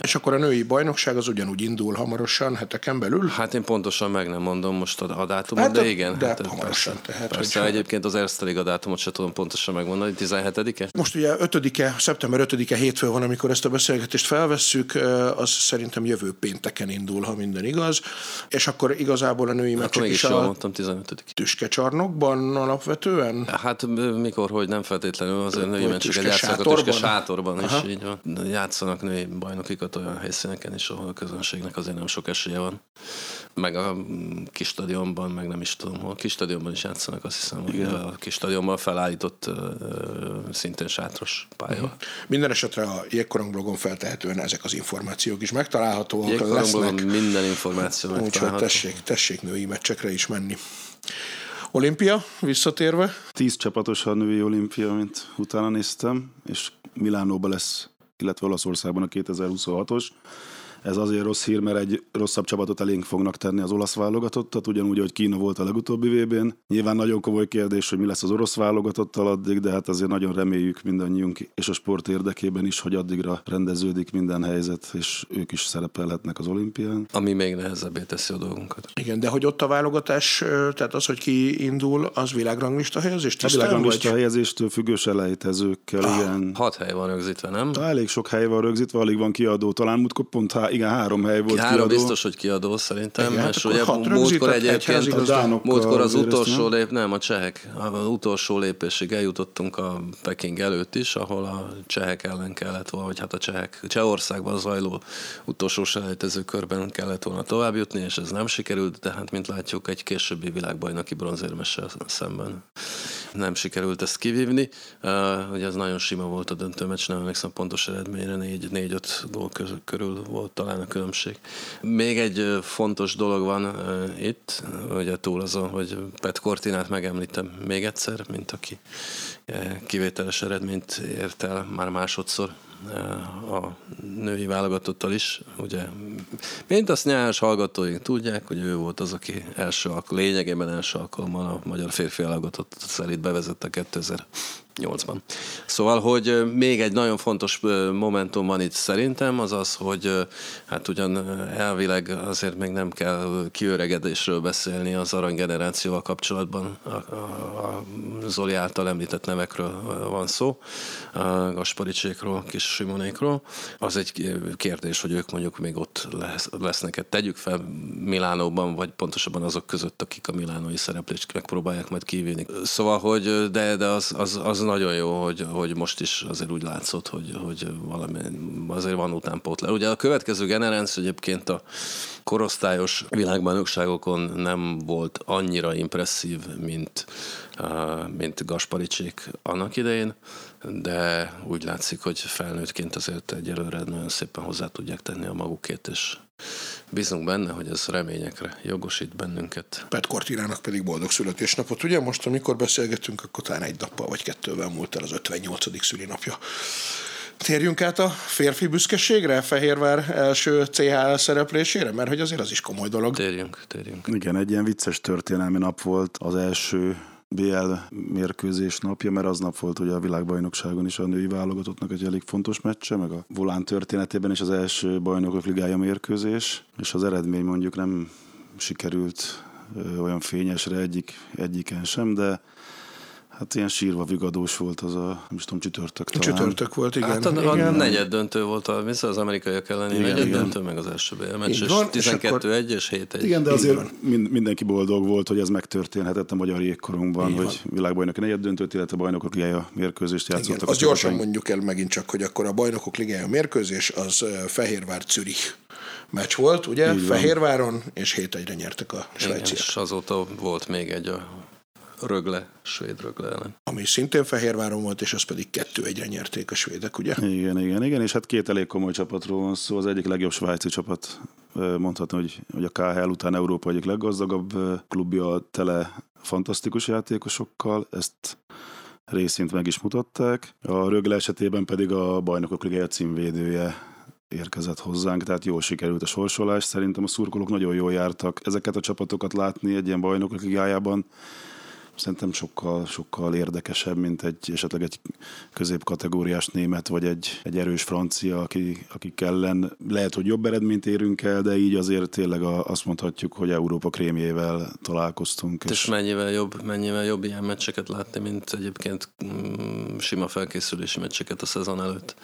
és akkor a női bajnokság az ugyanúgy indul hamarosan, heteken belül. Hát én pontosan meg nem mondom most a, a dátumot, Hát, de de- igen. de hát, hamarosan, persze, tehát, persze hogyha- egyébként az Erste Liga dátumot se tudom pontosan megmondani, 17-e? Most ugye 5-e, szeptember 5-e hétfő van, amikor ezt a beszélgetést felvesszük, az szerintem jövő pénteken indul, ha minden igaz, és akkor igazából a női meccsek is a mondtam, 15 tüskecsarnokban alapvetően. Hát mikor, hogy nem feltétlenül, azért női meccseket játszanak a sátorban? tüske sátorban is, így van. Játszanak női bajnokikat olyan helyszíneken is, ahol a közönségnek azért nem sok esélye van. Meg a mm, kis stadionban, meg nem is tudom hol. Kis stadionban is játszanak, azt hiszem, hogy a kis stadionban felállított ö, szintén sátros pálya. Mhm. Minden esetre a Jégkorong blogon feltehetően ezek az információk is megtalálhatóak Jégkorongban lesznek. minden információ Úgyhogy megtalálható. tessék, tessék női meccsekre is menni. Olimpia, visszatérve, Tíz csapatos a női olimpia, mint utána néztem, és Milánóban lesz, illetve Olaszországban a 2026-os. Ez azért rossz hír, mert egy rosszabb csapatot elénk fognak tenni az olasz válogatottat, ugyanúgy, hogy Kína volt a legutóbbi vb n Nyilván nagyon komoly kérdés, hogy mi lesz az orosz válogatottal addig, de hát azért nagyon reméljük mindannyiunk és a sport érdekében is, hogy addigra rendeződik minden helyzet, és ők is szerepelhetnek az olimpián. Ami még nehezebbé teszi a dolgunkat. igen, de hogy ott a válogatás, tehát az, hogy ki indul, az világranglista helyezés? A világranglista vagy? helyezéstől függős elejtezőkkel, ah. igen. Hat hely van rögzítve, nem? Elég sok hely van rögzítve, alig van kiadó. Talán múltkor pont há, igen, három hely volt Három kiadó. biztos, hogy kiadó szerintem, Igen, hát és akkor ugye múltkor egyébként. Dánokkal múltkor az utolsó lép, nem a csehek, az utolsó lépésig eljutottunk a Peking előtt is, ahol a csehek ellen kellett volna, vagy hát a csehek, Csehországban zajló utolsó selejtező körben kellett volna tovább jutni, és ez nem sikerült, de hát mint látjuk egy későbbi világbajnoki bronzérmessel szemben nem sikerült ezt kivívni. Uh, ugye az nagyon sima volt a döntő meccs, nem emlékszem pontos eredményre, 4-5 gól körül volt talán a különbség. Még egy fontos dolog van itt, ugye túl azon, hogy Pet Cortinát megemlítem még egyszer, mint aki kivételes eredményt ért el már másodszor a női válogatottal is. Ugye, mint azt nyáros hallgatóink tudják, hogy ő volt az, aki első lényegében első alkalommal a magyar férfi válogatott szerint bevezette 2008-ban. Szóval, hogy még egy nagyon fontos momentum van itt szerintem, az az, hogy hát ugyan elvileg azért még nem kell kiöregedésről beszélni az aranygenerációval kapcsolatban. A, a, a Zoli által említett nevekről van szó, a Gasparicsékról, Kis Simonékról. Az egy kérdés, hogy ők mondjuk még ott lesz, lesznek. Tegyük fel Milánóban, vagy pontosabban azok között, akik a milánói szereplést megpróbálják majd kívülni. Szóval, hogy de, de az, az, az nagyon jó, hogy, hogy most is azért úgy látszott, hogy, hogy valami, azért van utánpótlás. Ugye a következő generáció egyébként a korosztályos világbajnokságokon nem volt annyira impresszív, mint, mint Gasparicsék annak idején, de úgy látszik, hogy felnőttként azért egyelőre nagyon szépen hozzá tudják tenni a magukét, és bízunk benne, hogy ez reményekre jogosít bennünket. Pet Cortinának pedig boldog születésnapot. Ugye most, amikor beszélgetünk, akkor talán egy nappal vagy kettővel múlt el az 58. szülinapja. Térjünk át a férfi büszkeségre, Fehérvár első CHL szereplésére, mert hogy azért az is komoly dolog. Térjünk, térjünk. Igen, egy ilyen vicces történelmi nap volt az első BL mérkőzés napja, mert aznap volt ugye a világbajnokságon is a női válogatottnak egy elég fontos meccse, meg a volán történetében is az első bajnokok ligája mérkőzés, és az eredmény mondjuk nem sikerült olyan fényesre egyik, egyiken sem, de Hát ilyen sírva vigadós volt az a, nem is tudom, csütörtök talán. Csütörtök volt, igen. Hát a, a igen. negyed döntő volt a, vissza az amerikaiak elleni Igen, negyed igen. döntő, meg az első BL meccs, és van, és akkor- 12-1 és 7-1. Igen, de azért mind, mindenki boldog volt, hogy ez megtörténhetett a magyar jégkorunkban, van. hogy világbajnoki negyed döntőt, illetve bajnokok ligája mérkőzést Igen, játszottak. azt a gyorsan csapataink. mondjuk el megint csak, hogy akkor a bajnokok ligája mérkőzés az ö, Fehérvár-Zürich meccs volt, ugye? Így. Fehérváron, és 7-1-re nyertek a Igen, svájciak. és azóta volt még egy a rögle, svéd rögle ellen. Ami szintén Fehérváron volt, és az pedig 2-1-re nyerték a svédek, ugye? Igen, igen, igen, és hát két elég komoly csapatról van szó. Az egyik legjobb svájci csapat, mondhatni, hogy, hogy a KHL után Európa egyik leggazdagabb klubja tele fantasztikus játékosokkal, ezt részint meg is mutatták. A Rögle esetében pedig a bajnokok ligája címvédője érkezett hozzánk, tehát jól sikerült a sorsolás. Szerintem a szurkolók nagyon jól jártak ezeket a csapatokat látni egy ilyen bajnokok ligájában. Szerintem sokkal, sokkal érdekesebb, mint egy esetleg egy középkategóriás német, vagy egy, egy erős francia, aki, akik ellen lehet, hogy jobb eredményt érünk el, de így azért tényleg a, azt mondhatjuk, hogy Európa krémjével találkoztunk. És mennyivel jobb, mennyivel jobb ilyen meccseket látni, mint egyébként mm, sima felkészülési meccseket a szezon előtt.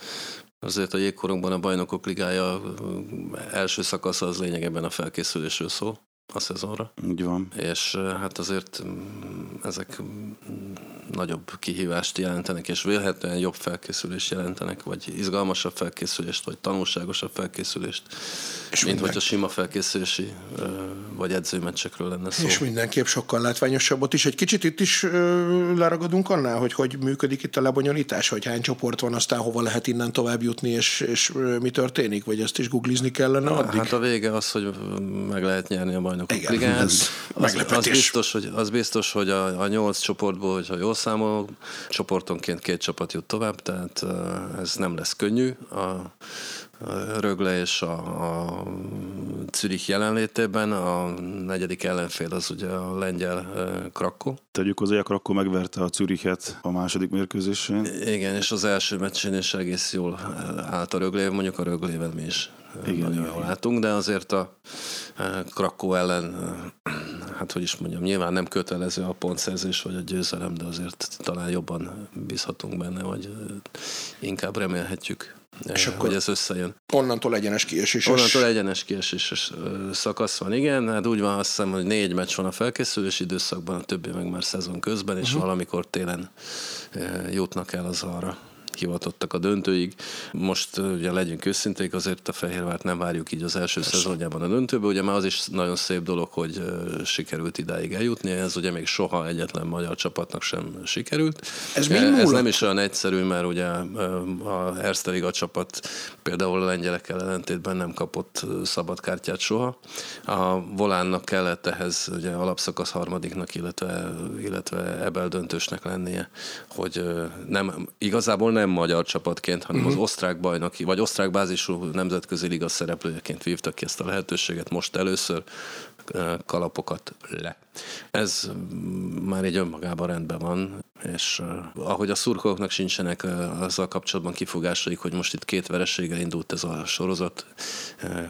Azért a jégkorunkban a bajnokok ligája mm, első szakasza az lényegében a felkészülésről szól a szezonra, Így van. és hát azért mm, ezek mm, nagyobb kihívást jelentenek, és vélhetően jobb felkészülést jelentenek, vagy izgalmasabb felkészülést, vagy tanulságosabb felkészülést, És mint hogyha sima felkészülési vagy edzőmeccsekről lenne szó. És mindenképp sokkal látványosabbot is. Egy kicsit itt is leragadunk annál, hogy hogy működik itt a lebonyolítás, hogy hány csoport van, aztán hova lehet innen tovább jutni, és, és mi történik, vagy ezt is googlizni kellene addig? Hát a vége az, hogy meg lehet nyerni a bajnokok Igen, ligáját. ez Az, az, biztos, hogy, az biztos, hogy a, a nyolc csoportból, hogyha jól számolok, csoportonként két csapat jut tovább, tehát ez nem lesz könnyű. A, a Rögle és a, a Zürich jelenlétében a negyedik ellenfél az ugye a lengyel Krakó. Tegyük hozzá, hogy akkor megverte a Zürichet a második mérkőzésén. Igen, és az első meccsén is egész jól állt a Rögle, mondjuk a Röglével mi is Igen, nagyon jól látunk, de azért a eh, Krakó ellen, eh, hát hogy is mondjam, nyilván nem kötelező a pontszerzés vagy a győzelem, de azért talán jobban bízhatunk benne, vagy eh, inkább remélhetjük, És és akkor- hogy ez összejön. Onnantól egyenes kieséses. Onnantól egyenes kieséses szakasz van, igen. Hát úgy van, azt hiszem, hogy négy meccs van a felkészülési időszakban, a többi meg már szezon közben, és uh-huh. valamikor télen jutnak el az arra hivatottak a döntőig. Most ugye legyünk őszinték, azért a Fehérvárt nem várjuk így az első szezonjában a döntőbe, ugye már az is nagyon szép dolog, hogy sikerült idáig eljutni, ez ugye még soha egyetlen magyar csapatnak sem sikerült. Ez mind ez nem is olyan egyszerű, mert ugye a Erste Liga csapat például a lengyelekkel ellentétben nem kapott szabad kártyát soha. A Volánnak kellett ehhez ugye alapszakasz harmadiknak, illetve, illetve ebel döntősnek lennie, hogy nem, igazából nem magyar csapatként, hanem Mhm. az osztrák bajnoki, vagy osztrák bázisú nemzetközi liga szereplőjeként vívtak ki ezt a lehetőséget most először kalapokat le. Ez mm, már egy önmagában rendben van, és ahogy a szurkolóknak sincsenek azzal kapcsolatban kifogásaik, hogy most itt két vereséggel indult ez a sorozat,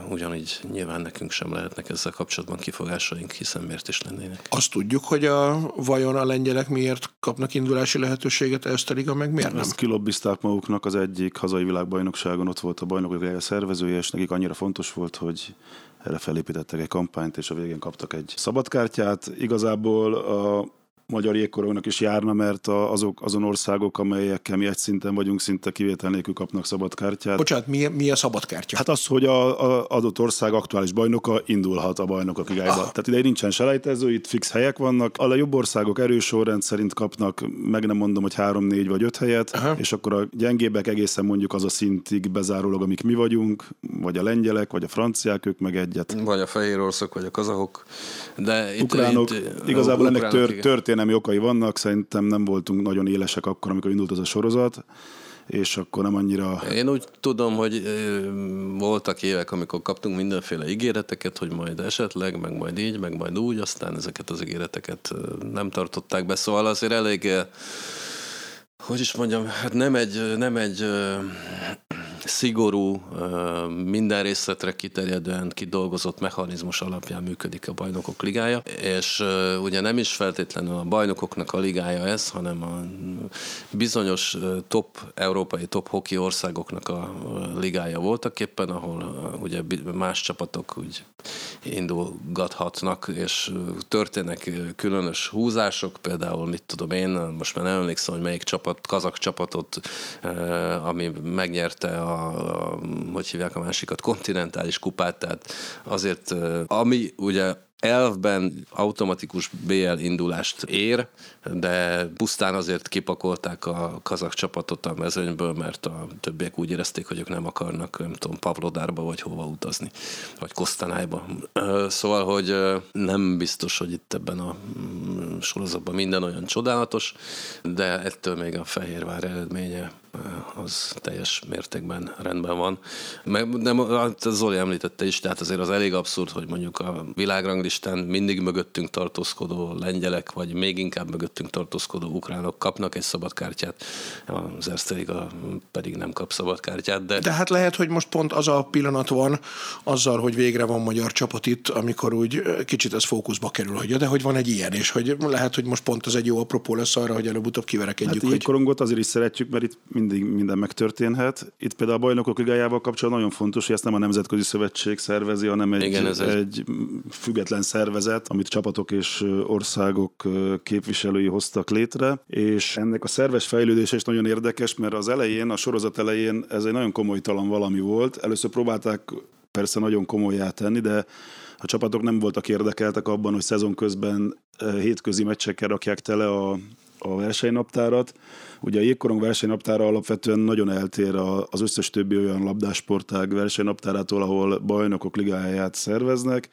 ugyanígy nyilván nekünk sem lehetnek ezzel kapcsolatban kifogásaink, hiszen miért is lennének. Azt tudjuk, hogy a vajon a lengyelek miért kapnak indulási lehetőséget ezt a liga, meg miért nem? Ezt kilobbizták maguknak az egyik hazai világbajnokságon, ott volt a bajnokok szervezője, és nekik annyira fontos volt, hogy erre felépítettek egy kampányt, és a végén kaptak egy szabadkártyát. Igazából a magyar jégkorongnak is járna, mert azok, azon országok, amelyekkel mi egy szinten vagyunk, szinte kivétel nélkül kapnak szabadkártyát. Bocsánat, mi, mi a szabadkártya? Hát az, hogy a, a adott ország aktuális bajnoka indulhat a bajnokok ligájába. Ah. Tehát ide nincsen selejtező, itt fix helyek vannak. A jobb országok erős sorrend szerint kapnak, meg nem mondom, hogy három, négy vagy öt helyet, Aha. és akkor a gyengébbek egészen mondjuk az a szintig bezárólag, amik mi vagyunk, vagy a lengyelek, vagy a franciák, ők meg egyet. Vagy a fehér oroszok, vagy a kazahok. De itt, Ukránok, itt, igazából ennek ukránok, tör, igen. Történelmi okai vannak, szerintem nem voltunk nagyon élesek akkor, amikor indult az a sorozat, és akkor nem annyira... Én úgy tudom, hogy voltak évek, amikor kaptunk mindenféle ígéreteket, hogy majd esetleg, meg majd így, meg majd úgy, aztán ezeket az ígéreteket nem tartották be, szóval azért elég hogy is mondjam, hát nem egy, nem egy szigorú, minden részletre kiterjedően kidolgozott mechanizmus alapján működik a bajnokok ligája, és ugye nem is feltétlenül a bajnokoknak a ligája ez, hanem a bizonyos top, európai top hoki országoknak a ligája voltak éppen, ahol ugye más csapatok úgy indulgathatnak, és történnek különös húzások, például mit tudom én, most már nem emlékszem, hogy melyik csapat, kazak csapatot, ami megnyerte a a, hogy hívják a másikat, kontinentális kupát, tehát azért, ami ugye elvben automatikus BL indulást ér, de pusztán azért kipakolták a kazak csapatot a mezőnyből, mert a többiek úgy érezték, hogy ők nem akarnak, nem tudom, Pavlodárba vagy hova utazni, vagy Kosztanájba. Szóval, hogy nem biztos, hogy itt ebben a mm, sorozatban minden olyan csodálatos, de ettől még a Fehérvár eredménye az teljes mértékben rendben van. Meg, nem, hát Zoli említette is, tehát azért az elég abszurd, hogy mondjuk a világranglistán mindig mögöttünk tartózkodó lengyelek, vagy még inkább mögöttünk tartózkodó ukránok kapnak egy szabadkártyát, az Erste pedig nem kap szabadkártyát. De... de hát lehet, hogy most pont az a pillanat van azzal, hogy végre van magyar csapat itt, amikor úgy kicsit ez fókuszba kerül, hogy de hogy van egy ilyen, és hogy lehet, hogy most pont ez egy jó apropó lesz arra, hogy előbb-utóbb kiverekedjük. Hát hogy... korongot azért is szeretjük, mert itt mindig minden megtörténhet. Itt például a bajnokok ligájával kapcsolatban nagyon fontos, hogy ezt nem a Nemzetközi Szövetség szervezi, hanem egy, Igen, ez egy független szervezet, amit csapatok és országok képviselői hoztak létre, és ennek a szerves fejlődése is nagyon érdekes, mert az elején, a sorozat elején ez egy nagyon komolytalan valami volt. Először próbálták persze nagyon komolyá tenni, de a csapatok nem voltak érdekeltek abban, hogy szezon közben hétközi meccsekkel rakják tele a, a versenynaptárat. Ugye a jégkorong versenynaptára alapvetően nagyon eltér az összes többi olyan labdásportág versenynaptárától, ahol bajnokok ligáját szerveznek.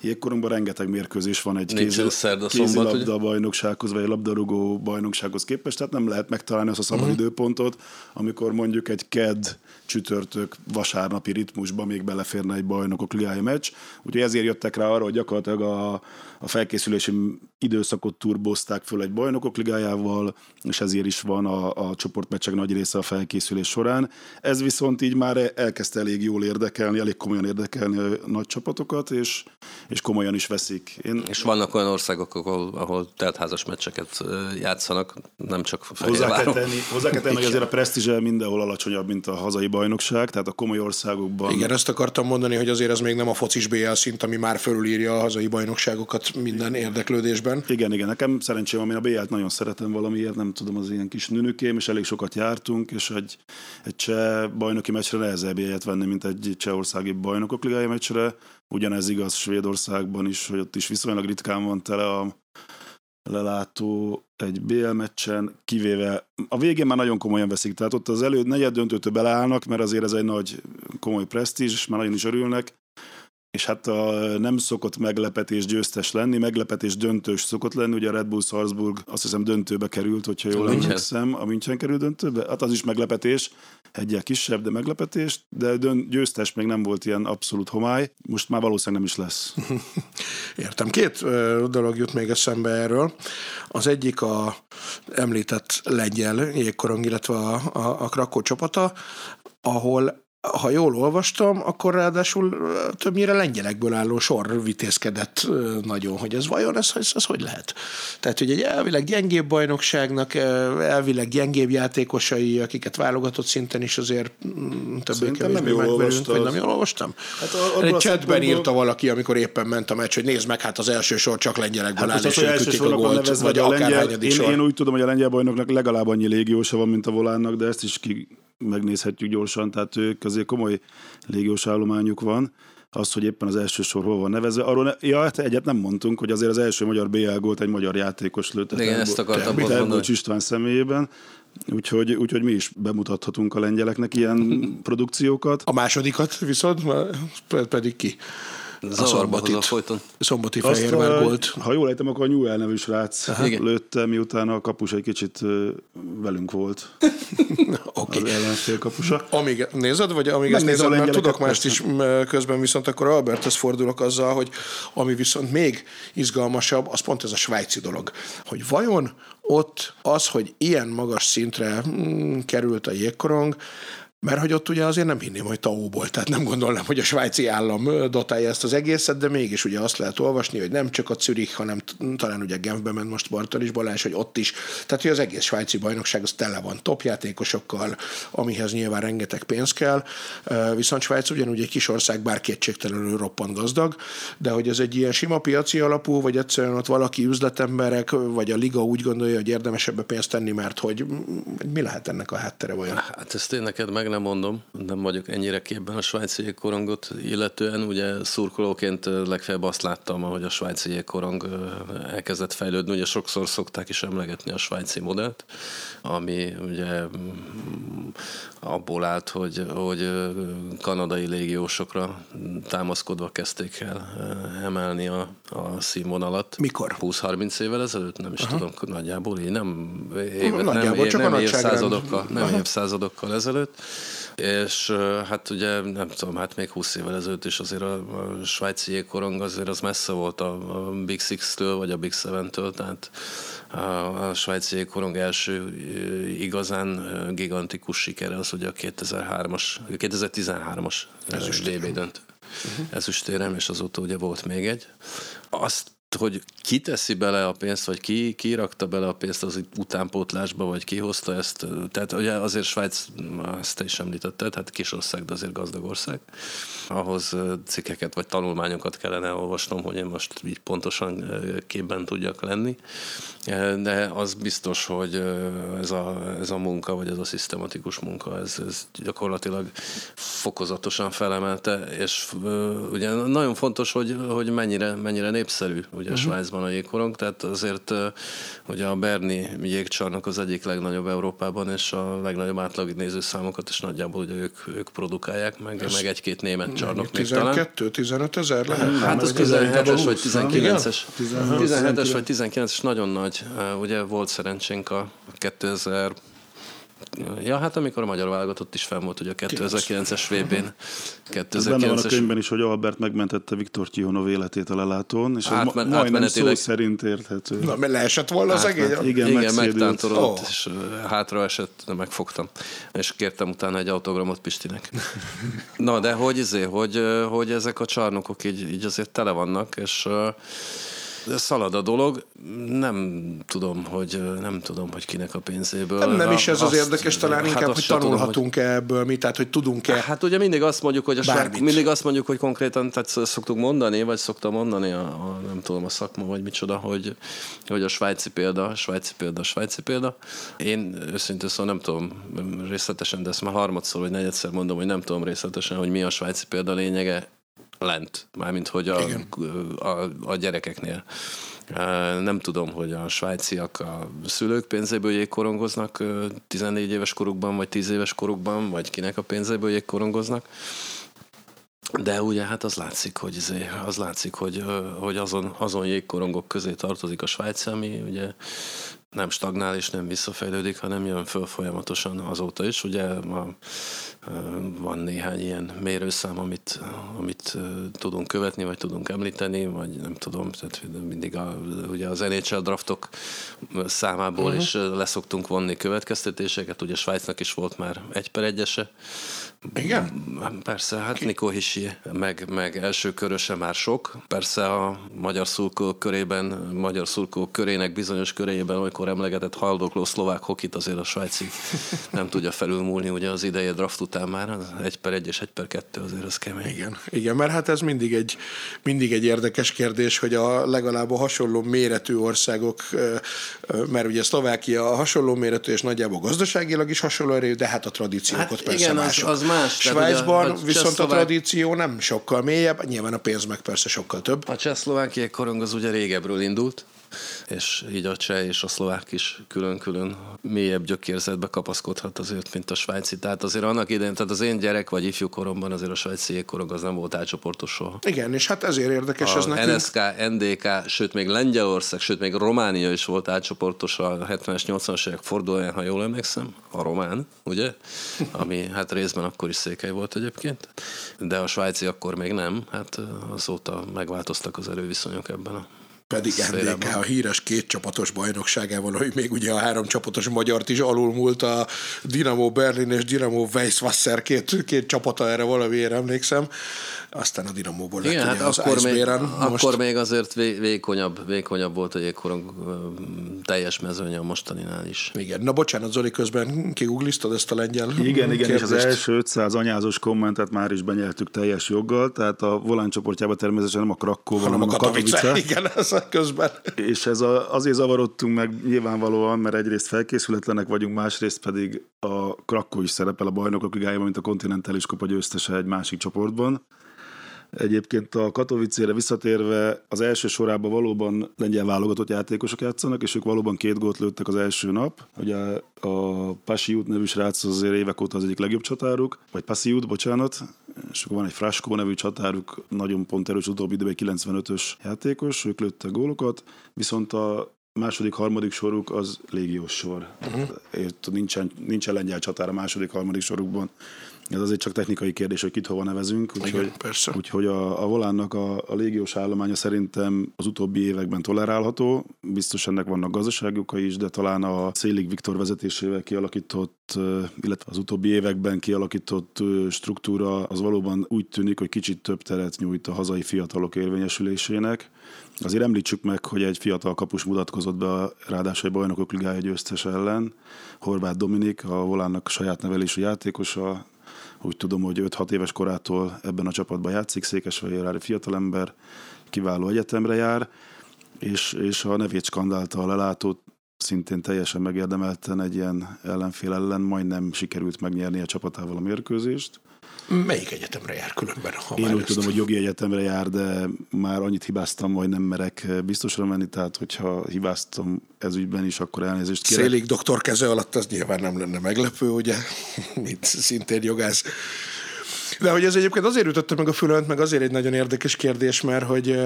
Jégkorongban rengeteg mérkőzés van egy kézi, kézilabda bajnoksághoz, vagy labdarúgó bajnoksághoz képest, tehát nem lehet megtalálni azt a szabad uh-huh. időpontot, amikor mondjuk egy ked csütörtök vasárnapi ritmusba még beleférne egy bajnokok ligája meccs. Úgyhogy ezért jöttek rá arra, hogy gyakorlatilag a, a felkészülési időszakot turbozták föl egy bajnokok ligájával, és ezért is van a, a csoportmeccsek nagy része a felkészülés során. Ez viszont így már elkezdte elég jól érdekelni, elég komolyan érdekelni a nagy csapatokat, és, és komolyan is veszik. Én... És vannak olyan országok, ahol, ahol teltházas meccseket játszanak, nem csak Hozzá kell tenni, hozzá kell tenni hogy azért a presztízse mindenhol alacsonyabb, mint a hazai bajnokság, tehát a komoly országokban. Igen, ezt akartam mondani, hogy azért ez még nem a focis BL szint, ami már fölülírja a hazai bajnokságokat minden érdeklődésben. Igen, igen, nekem szerencsém, ami a BL-t nagyon szeretem valamiért, nem tudom, az ilyen kis nőnökém, és elég sokat jártunk, és egy, egy cseh bajnoki meccsre nehezebb jegyet venni, mint egy csehországi bajnokok ligája meccsre. Ugyanez igaz Svédországban is, hogy ott is viszonylag ritkán van tele a lelátó egy BL meccsen, kivéve a végén már nagyon komolyan veszik, tehát ott az elő negyed döntőtől beleállnak, mert azért ez egy nagy komoly presztízs, és már nagyon is örülnek, és hát a nem szokott meglepetés győztes lenni, meglepetés döntős szokott lenni, ugye a Red Bull Salzburg azt hiszem döntőbe került, hogyha jól emlékszem, a München került döntőbe, hát az is meglepetés, egyel kisebb, de meglepetés, de dönt, győztes még nem volt ilyen abszolút homály, most már valószínűleg nem is lesz. <laughs> Értem. Két dolog jut még eszembe erről. Az egyik a említett lengyel jégkorong, illetve a, a, a Krakó csapata, ahol ha jól olvastam, akkor ráadásul többnyire lengyelekből álló sor vitézkedett nagyon, hogy ez vajon ez, ez, ez hogy lehet? Tehát, hogy egy elvileg gyengébb bajnokságnak, elvileg gyengébb játékosai, akiket válogatott szinten is azért mm, többé nem jól olvastam. Vagy nem jól olvastam? Hát a, egy chatben írta valaki, amikor éppen ment a meccs, hogy nézd meg, hát az első sor csak lengyelekből hát áll, és ők ütik a gólt, vagy a lengyel, én, én, úgy tudom, hogy a lengyel bajnoknak legalább annyi légiósa van, mint a volánnak, de ezt is ki megnézhetjük gyorsan, tehát ők azért komoly légiós állományuk van. Az, hogy éppen az első sor hol van nevezve. Arról ne, ja, hát egyet nem mondtunk, hogy azért az első magyar BL gólt egy magyar játékos lőtt. Igen, ezt akartam mondani. István személyében. Úgyhogy, úgyhogy mi is bemutathatunk a lengyeleknek ilyen <laughs> produkciókat. A másodikat viszont pedig ki? A Zavarba folyton. Szombati Fehérvár gólt. Ha jól ejtem, akkor a Newell nevű srác Igen. lőtte, miután a kapus egy kicsit velünk volt. <laughs> Oké. Az ellenfél kapusa. Amíg nézed, vagy amíg ezt nézed, mert tudok mást is közben, viszont akkor Alberthez fordulok azzal, hogy ami viszont még izgalmasabb, az pont ez a svájci dolog. Hogy vajon ott az, hogy ilyen magas szintre mm, került a jégkorong, mert hogy ott ugye azért nem hinném, hogy taóból, tehát nem gondolnám, hogy a svájci állam dotálja ezt az egészet, de mégis ugye azt lehet olvasni, hogy nem csak a Zürich, hanem talán ugye Genfbe ment most Bartalis Balázs, hogy ott is, tehát hogy az egész svájci bajnokság az tele van topjátékosokkal, amihez nyilván rengeteg pénz kell, viszont Svájc ugyanúgy egy kis ország, bár kétségtelenül roppant gazdag, de hogy ez egy ilyen sima piaci alapú, vagy egyszerűen ott valaki üzletemberek, vagy a liga úgy gondolja, hogy érdemes ebbe pénzt tenni, mert hogy mi lehet ennek a háttere vajon? Hát ezt én neked meg nem mondom, nem vagyok ennyire képben a svájci jégkorongot illetően. Ugye szurkolóként legfeljebb azt láttam, hogy a svájci jégkorong elkezdett fejlődni. Ugye sokszor szokták is emlegetni a svájci modellt, ami ugye mm, abból állt, hogy, hogy kanadai légiósokra támaszkodva kezdték el emelni a, a színvonalat. Mikor? 20-30 évvel ezelőtt, nem is Aha. tudom, nagyjából így nem évet, Nagyjából, nem, csak nem évszázadokkal, nem Aha. évszázadokkal ezelőtt. És hát ugye nem tudom, hát még 20 évvel ezelőtt is azért a, a svájci jégkorong azért az messze volt a, a Big Six-től, vagy a Big Seven-től, tehát a, a svájci jégkorong első igazán gigantikus sikere az ugye a 2003-as, 2013-as VB döntő. Ezüstérem, és azóta ugye volt még egy. Azt hogy ki teszi bele a pénzt, vagy ki, ki rakta bele a pénzt az itt utánpótlásba, vagy ki hozta ezt. Tehát ugye azért Svájc, ezt te is említetted, hát kis ország, de azért gazdag ország. Ahhoz cikkeket vagy tanulmányokat kellene olvasnom, hogy én most így pontosan képben tudjak lenni. De az biztos, hogy ez a, ez a munka, vagy ez a szisztematikus munka, ez, ez gyakorlatilag fokozatosan felemelte, és ugye nagyon fontos, hogy, hogy mennyire, mennyire népszerű ugye uh-huh. Svájcban a jégkorong, tehát azért ugye a Berni jégcsarnok az egyik legnagyobb Európában, és a legnagyobb átlag nézőszámokat is nagyjából ugye ők, ők produkálják, meg, meg egy-két német csarnok még talán. 12-15 ezer lehet? Hát az ez inkább a 17-es vagy 20, nem? 19-es. 17-es 17-es vagy 19-es nagyon nagy. Ugye volt szerencsénk a 2000 Ja, hát amikor a magyar válogatott is fenn volt ugye a 2009-es VB-n. Ez benne van a 2009-es könyvben is, hogy Albert megmentette Viktor Tihonov életét a lelátón, és ez ma, Átmen- majdnem szó szerint érthető. Na, mert leesett volna az egész? Igen, Igen, megtántorodott, Ó. és hátra esett, de megfogtam. És kértem utána egy autogramot Pistinek. <laughs> Na, de hogy, izé, hogy, hogy ezek a csarnokok így, így azért tele vannak, és szalad a dolog, nem tudom, hogy nem tudom, hogy kinek a pénzéből. Nem, nem is ez az Azt- érdekes, talán hát inkább, hogy tanulhatunk-e ebből mi, tehát hogy tudunk-e. Hát ugye mindig azt mondjuk, hogy a svájc, mindig azt mondjuk, hogy konkrétan, tehát szoktuk mondani, vagy szoktam mondani, a, a, nem tudom, a szakma, vagy micsoda, hogy, hogy a svájci példa, a svájci példa, a svájci példa. Én őszintén szóval nem tudom részletesen, de ezt már harmadszor vagy negyedszer mondom, hogy nem tudom részletesen, hogy mi a svájci példa lényege lent, mármint hogy a, a, a gyerekeknél. Nem tudom, hogy a svájciak a szülők pénzéből jégkorongoznak ö, 14 éves korukban, vagy 10 éves korukban, vagy kinek a pénzéből jégkorongoznak. De ugye hát az látszik, hogy, izé, az látszik, hogy, hogy azon, azon jégkorongok közé tartozik a Svájc, ami ugye nem stagnál és nem visszafejlődik, hanem jön föl folyamatosan azóta is. Ugye ma, van néhány ilyen mérőszám, amit, amit tudunk követni, vagy tudunk említeni, vagy nem tudom, tehát mindig a, ugye az NHL draftok számából uh-huh. is leszoktunk vonni következtetéseket, ugye Svájcnak is volt már egy per egyese, Igen? Persze, hát Nikó Hisi, meg, meg első köröse már sok. Persze a magyar szurkolók körében, magyar szurkolók körének bizonyos köréjében, olykor emlegetett haldokló szlovák hokit azért a svájci nem tudja felülmúlni, ugye az ideje draft után már egy per egy és egy per kettő azért az kemény. Igen, igen, mert hát ez mindig egy, mindig egy érdekes kérdés, hogy a legalább a hasonló méretű országok, mert ugye Szlovákia a hasonló méretű és nagyjából gazdaságilag is hasonló erő, de hát a tradíciók Hát persze igen, az- mások. az más. Svájcban ugye a viszont a csehszlovák- tradíció nem sokkal mélyebb, nyilván a pénz meg persze sokkal több. A csehszlovákiai korong az ugye régebről indult, és így a cseh és a szlovák is külön-külön mélyebb gyökérzetbe kapaszkodhat azért, mint a svájci. Tehát azért annak idején, tehát az én gyerek vagy ifjú koromban azért a svájci jégkorong az nem volt átcsoportos soha. Igen, és hát ezért érdekes a ez nekünk. NSK, NDK, sőt még Lengyelország, sőt még Románia is volt átcsoportos a 70-es, 80-as évek fordulóján, ha jól emlékszem, a román, ugye? Ami hát részben akkor is székely volt egyébként, de a svájci akkor még nem, hát azóta megváltoztak az erőviszonyok ebben a pedig. NDK a híres két csapatos bajnokságával, hogy még ugye a három csapatos magyart is alulmúlt a Dinamo Berlin és Dinamo Weisswasser két, két csapata, erre valamiért emlékszem. Aztán a Dinamóból lett Igen, hát az akkor még. Most... akkor még azért vé- vékonyabb, vékonyabb volt a jégkorong teljes mezőnye a mostaninál is. Igen. Na bocsánat, Zoli, közben kigugliztad ezt a lengyel Igen, igen, és az kérdést? első 500 anyázós kommentet már is benyeltük teljes joggal, tehát a volán csoportjában természetesen nem a Krakó, hanem hanem a a Katowice. Katowice. <laughs> Igen, ez a közben. És ez a, azért zavarodtunk meg nyilvánvalóan, mert egyrészt felkészületlenek vagyunk, másrészt pedig a Krakó is szerepel a bajnokok ligájában, mint a kontinentális kupa győztese egy másik csoportban. Egyébként a Katowice-re visszatérve az első sorában valóban lengyel válogatott játékosok játszanak, és ők valóban két gólt lőttek az első nap. Ugye a Pasiut nevű srác az azért évek óta az egyik legjobb csatáruk, vagy Pasiut, bocsánat, és akkor van egy Fraskó nevű csatáruk, nagyon pont erős utóbbi időben egy 95-ös játékos, ők lőttek gólokat, viszont a második, harmadik soruk az légiós sor. Uh-huh. Nincsen, nincsen lengyel csatár a második, harmadik sorukban. Ez azért csak technikai kérdés, hogy kit hova nevezünk. Úgyhogy, persze. úgyhogy a, a volánnak a, a légiós állománya szerintem az utóbbi években tolerálható. Biztos ennek vannak gazdasági okai is, de talán a Szélig Viktor vezetésével kialakított, illetve az utóbbi években kialakított struktúra az valóban úgy tűnik, hogy kicsit több teret nyújt a hazai fiatalok érvényesülésének. Azért említsük meg, hogy egy fiatal kapus mutatkozott be a ráadásul egy bajnokok ligája győztes ellen, Horváth Dominik, a volánnak saját nevelésű játékosa, úgy tudom, hogy 5-6 éves korától ebben a csapatban játszik, Székesfehérvári fiatalember, kiváló egyetemre jár, és, és a nevét skandálta a lelátó, szintén teljesen megérdemelten egy ilyen ellenfél ellen majdnem sikerült megnyerni a csapatával a mérkőzést. Melyik egyetemre jár különben? Ha Én úgy ezt- tudom, hogy jogi egyetemre jár, de már annyit hibáztam, hogy nem merek biztosra menni, tehát hogyha hibáztam ez ügyben is, akkor elnézést kérek. Szélig doktor keze alatt az nyilván nem lenne meglepő, ugye, <laughs> mint szintén jogász. De hogy ez egyébként azért ütötte meg a fülönt, meg azért egy nagyon érdekes kérdés, mert hogy,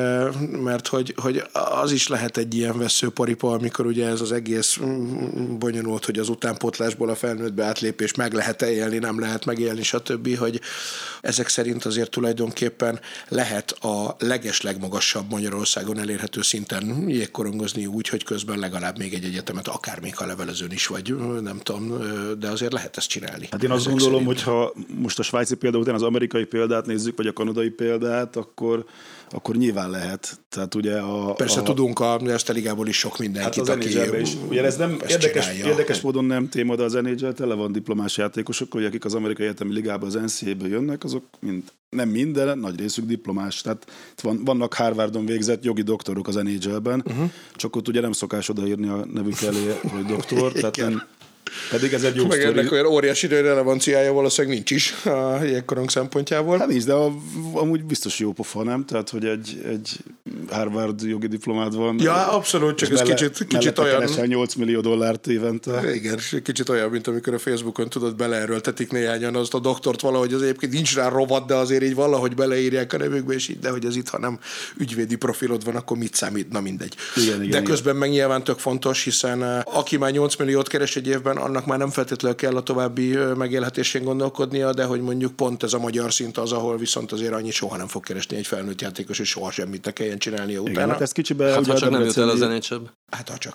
mert hogy, hogy az is lehet egy ilyen veszőparipa, amikor ugye ez az egész mm, bonyolult, hogy az utánpótlásból a felnőttbe átlépés meg lehet élni, nem lehet megélni, stb., hogy ezek szerint azért tulajdonképpen lehet a leges legmagasabb Magyarországon elérhető szinten jégkorongozni úgy, hogy közben legalább még egy egyetemet, akár még ha levelezőn is vagy, nem tudom, de azért lehet ezt csinálni. Hát én azt gondolom, szerint. hogy ha most a svájci példa után az amerikai példát nézzük, vagy a kanadai példát, akkor, akkor nyilván lehet. Tehát ugye a, Persze a, tudunk a Erste Ligából is sok Hát mindenkit, az aki is. Ugye ez nem érdekes, csinálja. érdekes módon nem téma, de az NHL tele van diplomás játékosok, hogy akik az amerikai egyetemi ligába az NCAA-ből jönnek, azok mind, nem minden, nagy részük diplomás. Tehát van, vannak Harvardon végzett jogi doktorok az NHL-ben, uh-huh. csak ott ugye nem szokás odaírni a nevük elé, hogy doktor, tehát <laughs> nem, pedig ez egy jó Meg sztori. ennek olyan óriási relevanciája valószínűleg nincs is a jégkorong szempontjából. Hát nincs, de a, amúgy biztos jó pofa, nem? Tehát, hogy egy, egy Harvard jogi diplomád van. Ja, abszolút, csak ez melle- kicsit, kicsit olyan... keresel 8 millió dollárt évente. Igen, kicsit olyan, mint amikor a Facebookon tudod beleerőltetik néhányan azt a doktort valahogy az egyébként nincs rá rovat, de azért így valahogy beleírják a nevükbe, és így, de hogy ez itt, ha nem ügyvédi profilod van, akkor mit számít? Na mindegy. Igen, igen, de igen. közben meg nyilván tök fontos, hiszen eh, aki már 8 milliót keres egy évben, annak már nem feltétlenül kell a további megélhetésén gondolkodnia, de hogy mondjuk pont ez a magyar szint az, ahol viszont azért annyit soha nem fog keresni egy felnőtt játékos, és soha semmit ne kelljen csinálnia Igen, utána. hát ez kicsibe... Hát ha csak nem jut el az NHL-be. Hát ha csak.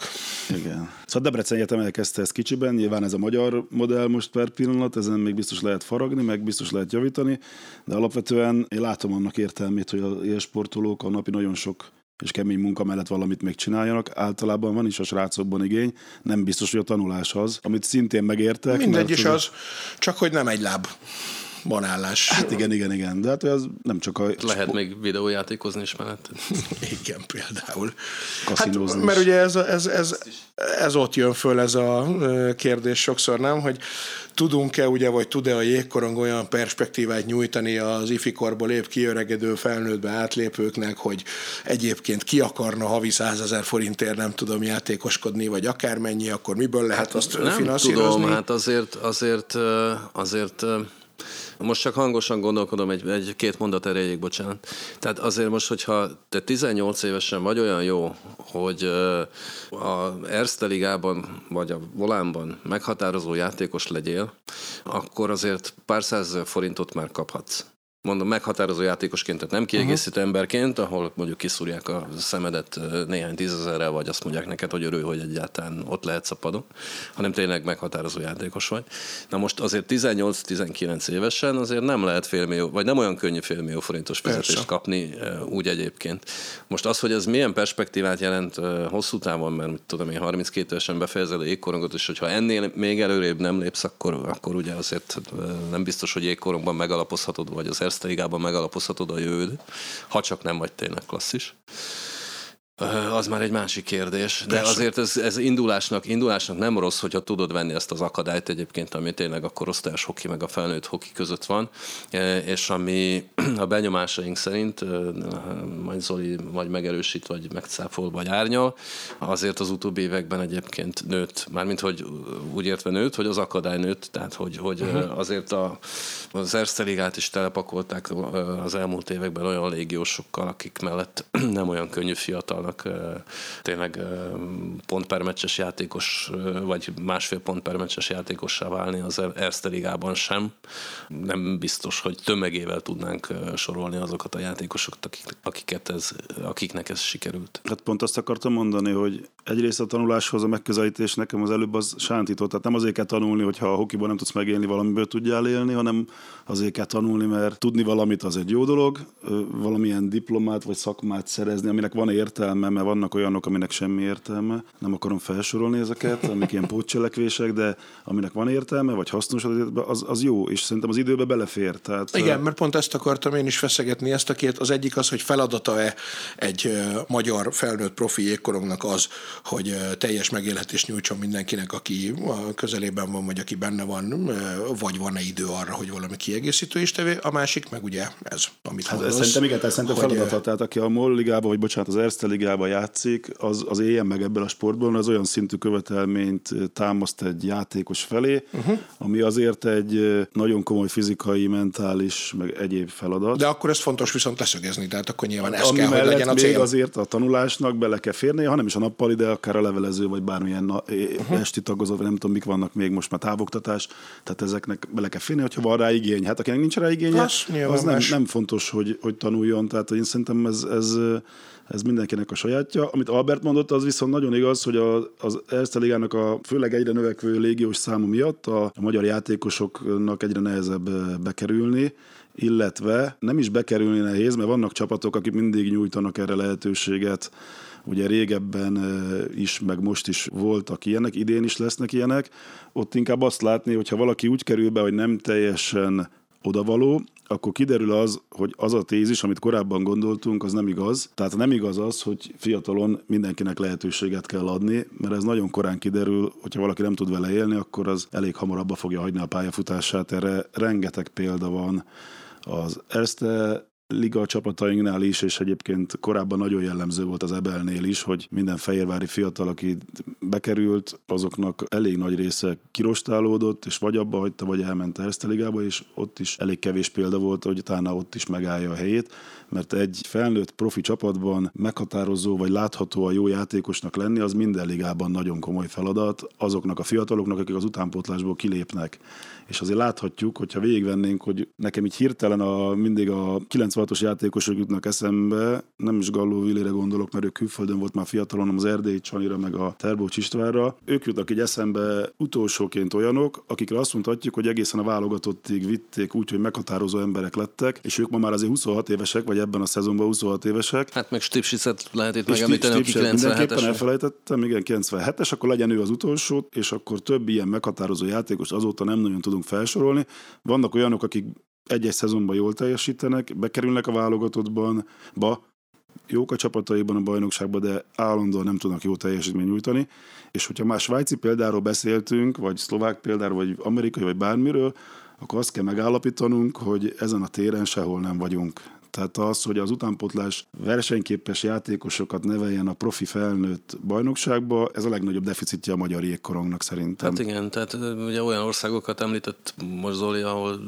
Igen. Szóval Debrecen Egyetem elkezdte ezt kicsiben, nyilván ez a magyar modell most per pillanat, ezen még biztos lehet faragni, meg biztos lehet javítani, de alapvetően én látom annak értelmét, hogy a ilyen sportolók a napi nagyon sok és kemény munka mellett valamit még csináljanak. Általában van is a srácokban igény, nem biztos, hogy a tanulás az, amit szintén megértek. Mindegy is az, csak hogy nem egy láb. Banállás. Hát igen, igen, igen. De hát az nem csak a... Lehet még videójátékozni is mellett. <laughs> Igen, például. Kaszinózni hát, mert ugye ez, ez, ez, ez ott jön föl ez a kérdés sokszor, nem, hogy tudunk-e ugye, vagy tud-e a jégkorong olyan perspektívát nyújtani az ifikorból épp kiöregedő felnőttbe átlépőknek, hogy egyébként ki akarna havi 100 ezer forintért nem tudom játékoskodni, vagy akármennyi, akkor miből lehet azt Hát Nem finanszírozni? tudom, hát azért, azért, azért ö, most csak hangosan gondolkodom, egy, egy két mondat erejéig, bocsánat. Tehát azért most, hogyha te 18 évesen vagy olyan jó, hogy a Erste Ligában vagy a Volánban meghatározó játékos legyél, akkor azért pár százezer forintot már kaphatsz. Mondom, meghatározó játékosként, tehát nem kiegészítő uh-huh. emberként, ahol mondjuk kiszúrják a szemedet néhány tízezerrel, vagy azt mondják neked, hogy örül, hogy egyáltalán ott lehetsz a padon, hanem tényleg meghatározó játékos vagy. Na most azért 18-19 évesen azért nem lehet félmillió, vagy nem olyan könnyű félmillió forintos fizetést Persze. kapni úgy egyébként. Most az, hogy ez milyen perspektívát jelent hosszú távon, mert mit tudom én 32 évesen befejezed a jégkorongot, és hogyha ennél még előrébb nem lépsz, akkor, akkor ugye azért nem biztos, hogy jégkorongban megalapozhatod, vagy az Erste Ligában megalapozhatod a jövőd, ha csak nem vagy tényleg klasszis. Az már egy másik kérdés, de Persze. azért ez, ez indulásnak, indulásnak nem rossz, hogyha tudod venni ezt az akadályt egyébként, ami tényleg a korosztályos hoki meg a felnőtt hoki között van, és ami <clears throat> a benyomásaink szerint, majd Zoli vagy megerősít, vagy megcáfol, vagy árnyal, azért az utóbbi években egyébként nőtt, mármint hogy úgy értve nőtt, hogy az akadály nőtt, tehát hogy, hogy uh-huh. azért a, az Erste Ligát is telepakolták az elmúlt években olyan légiósokkal, akik mellett <clears throat> nem olyan könnyű fiatalnak ö, tényleg pont per meccses játékos, vagy másfél pont per meccses játékossá válni az Erste Ligában sem. Nem biztos, hogy tömegével tudnánk sorolni azokat a játékosokat, akik, akiket ez, akiknek ez sikerült. Hát pont azt akartam mondani, hogy egyrészt a tanuláshoz a megközelítés nekem az előbb az sántított. Tehát nem azért kell tanulni, hogyha a hokiban nem tudsz megélni, valamiből tudjál élni, hanem azért kell tanulni, mert tudni valamit az egy jó dolog, valamilyen diplomát vagy szakmát szerezni, aminek van értelme, mert vannak olyanok, aminek semmi értelme. Nem akarom felsorolni ezeket, amik ilyen pótcselekvések, de aminek van értelme, vagy hasznos, az, az jó, és szerintem az időbe belefér. Tehát, Igen, mert pont ezt akartam én is feszegetni, ezt a két. Az egyik az, hogy feladata-e egy magyar felnőtt profi jégkorongnak az, hogy teljes megélhetést nyújtson mindenkinek, aki közelében van, vagy aki benne van, vagy van-e idő arra, hogy valami kiegészítő is tevé. A másik meg ugye ez, amit Hát mondasz, szerintem igen, tehát szerintem hogy, feladata. Tehát aki a MOL ligába, vagy bocsánat, az Erste ligába játszik, az, az éljen meg ebből a sportból, az olyan szintű követelményt támaszt egy játékos felé, uh-huh. ami azért egy nagyon komoly fizikai, mentális, meg egyéb feladat. De akkor ez fontos viszont leszögezni, tehát akkor nyilván ez ami kell, hogy legyen a még cél. azért a tanulásnak bele kell férni, ha nem is a nappali, de akár a levelező, vagy bármilyen uh-huh. esti tagozat, vagy nem tudom, mik vannak még most már távoktatás, tehát ezeknek bele kell férni, hogyha van rá igény. Hát akinek nincs rá igénye, Az nyilván az nem, más. nem fontos, hogy, hogy tanuljon, tehát én szerintem ez, ez, ez mindenkinek a sajátja. Amit Albert mondott, az viszont nagyon igaz, hogy a, az Erste Ligának a főleg egyre növekvő légiós száma miatt a, a magyar játékosoknak egyre nehezebb eh, bekerülni, illetve nem is bekerülni nehéz, mert vannak csapatok, akik mindig nyújtanak erre lehetőséget. Ugye régebben is, meg most is voltak ilyenek, idén is lesznek ilyenek. Ott inkább azt látni, hogyha valaki úgy kerül be, hogy nem teljesen odavaló, akkor kiderül az, hogy az a tézis, amit korábban gondoltunk, az nem igaz. Tehát nem igaz az, hogy fiatalon mindenkinek lehetőséget kell adni, mert ez nagyon korán kiderül, hogyha valaki nem tud vele élni, akkor az elég hamar abba fogja hagyni a pályafutását. Erre rengeteg példa van az Erste liga csapatainknál is, és egyébként korábban nagyon jellemző volt az Ebelnél is, hogy minden fehérvári fiatal, aki bekerült, azoknak elég nagy része kirostálódott, és vagy abba hagyta, vagy elment a ligába, és ott is elég kevés példa volt, hogy utána ott is megállja a helyét, mert egy felnőtt profi csapatban meghatározó vagy láthatóan jó játékosnak lenni, az minden ligában nagyon komoly feladat azoknak a fiataloknak, akik az utánpótlásból kilépnek. És azért láthatjuk, hogyha végigvennénk, hogy nekem így hirtelen a, mindig a 96-os játékosok jutnak eszembe, nem is Galló Villére gondolok, mert ő külföldön volt már fiatalon, hanem az Erdély Csanira, meg a Terbócs Istvánra. Ők jutnak így eszembe utolsóként olyanok, akikre azt mondhatjuk, hogy egészen a válogatottig vitték úgy, hogy meghatározó emberek lettek, és ők ma már azért 26 évesek, vagy ebben a szezonban 26 évesek. Hát meg Stipsicet lehet itt megemlíteni, aki Stipset mindenképpen 97-es. elfelejtettem, igen, 97-es, akkor legyen ő az utolsó, és akkor több ilyen meghatározó játékos azóta nem nagyon tudunk felsorolni. Vannak olyanok, akik egy-egy szezonban jól teljesítenek, bekerülnek a válogatottban, ba, jók a csapataiban a bajnokságban, de állandóan nem tudnak jó teljesítményt nyújtani. És hogyha már svájci példáról beszéltünk, vagy szlovák példáról, vagy amerikai, vagy bármiről, akkor azt kell megállapítanunk, hogy ezen a téren sehol nem vagyunk. Tehát az, hogy az utánpotlás versenyképes játékosokat neveljen a profi felnőtt bajnokságba, ez a legnagyobb deficitje a magyar jégkorongnak szerintem. Hát igen, tehát ugye olyan országokat említett most Zoli, ahol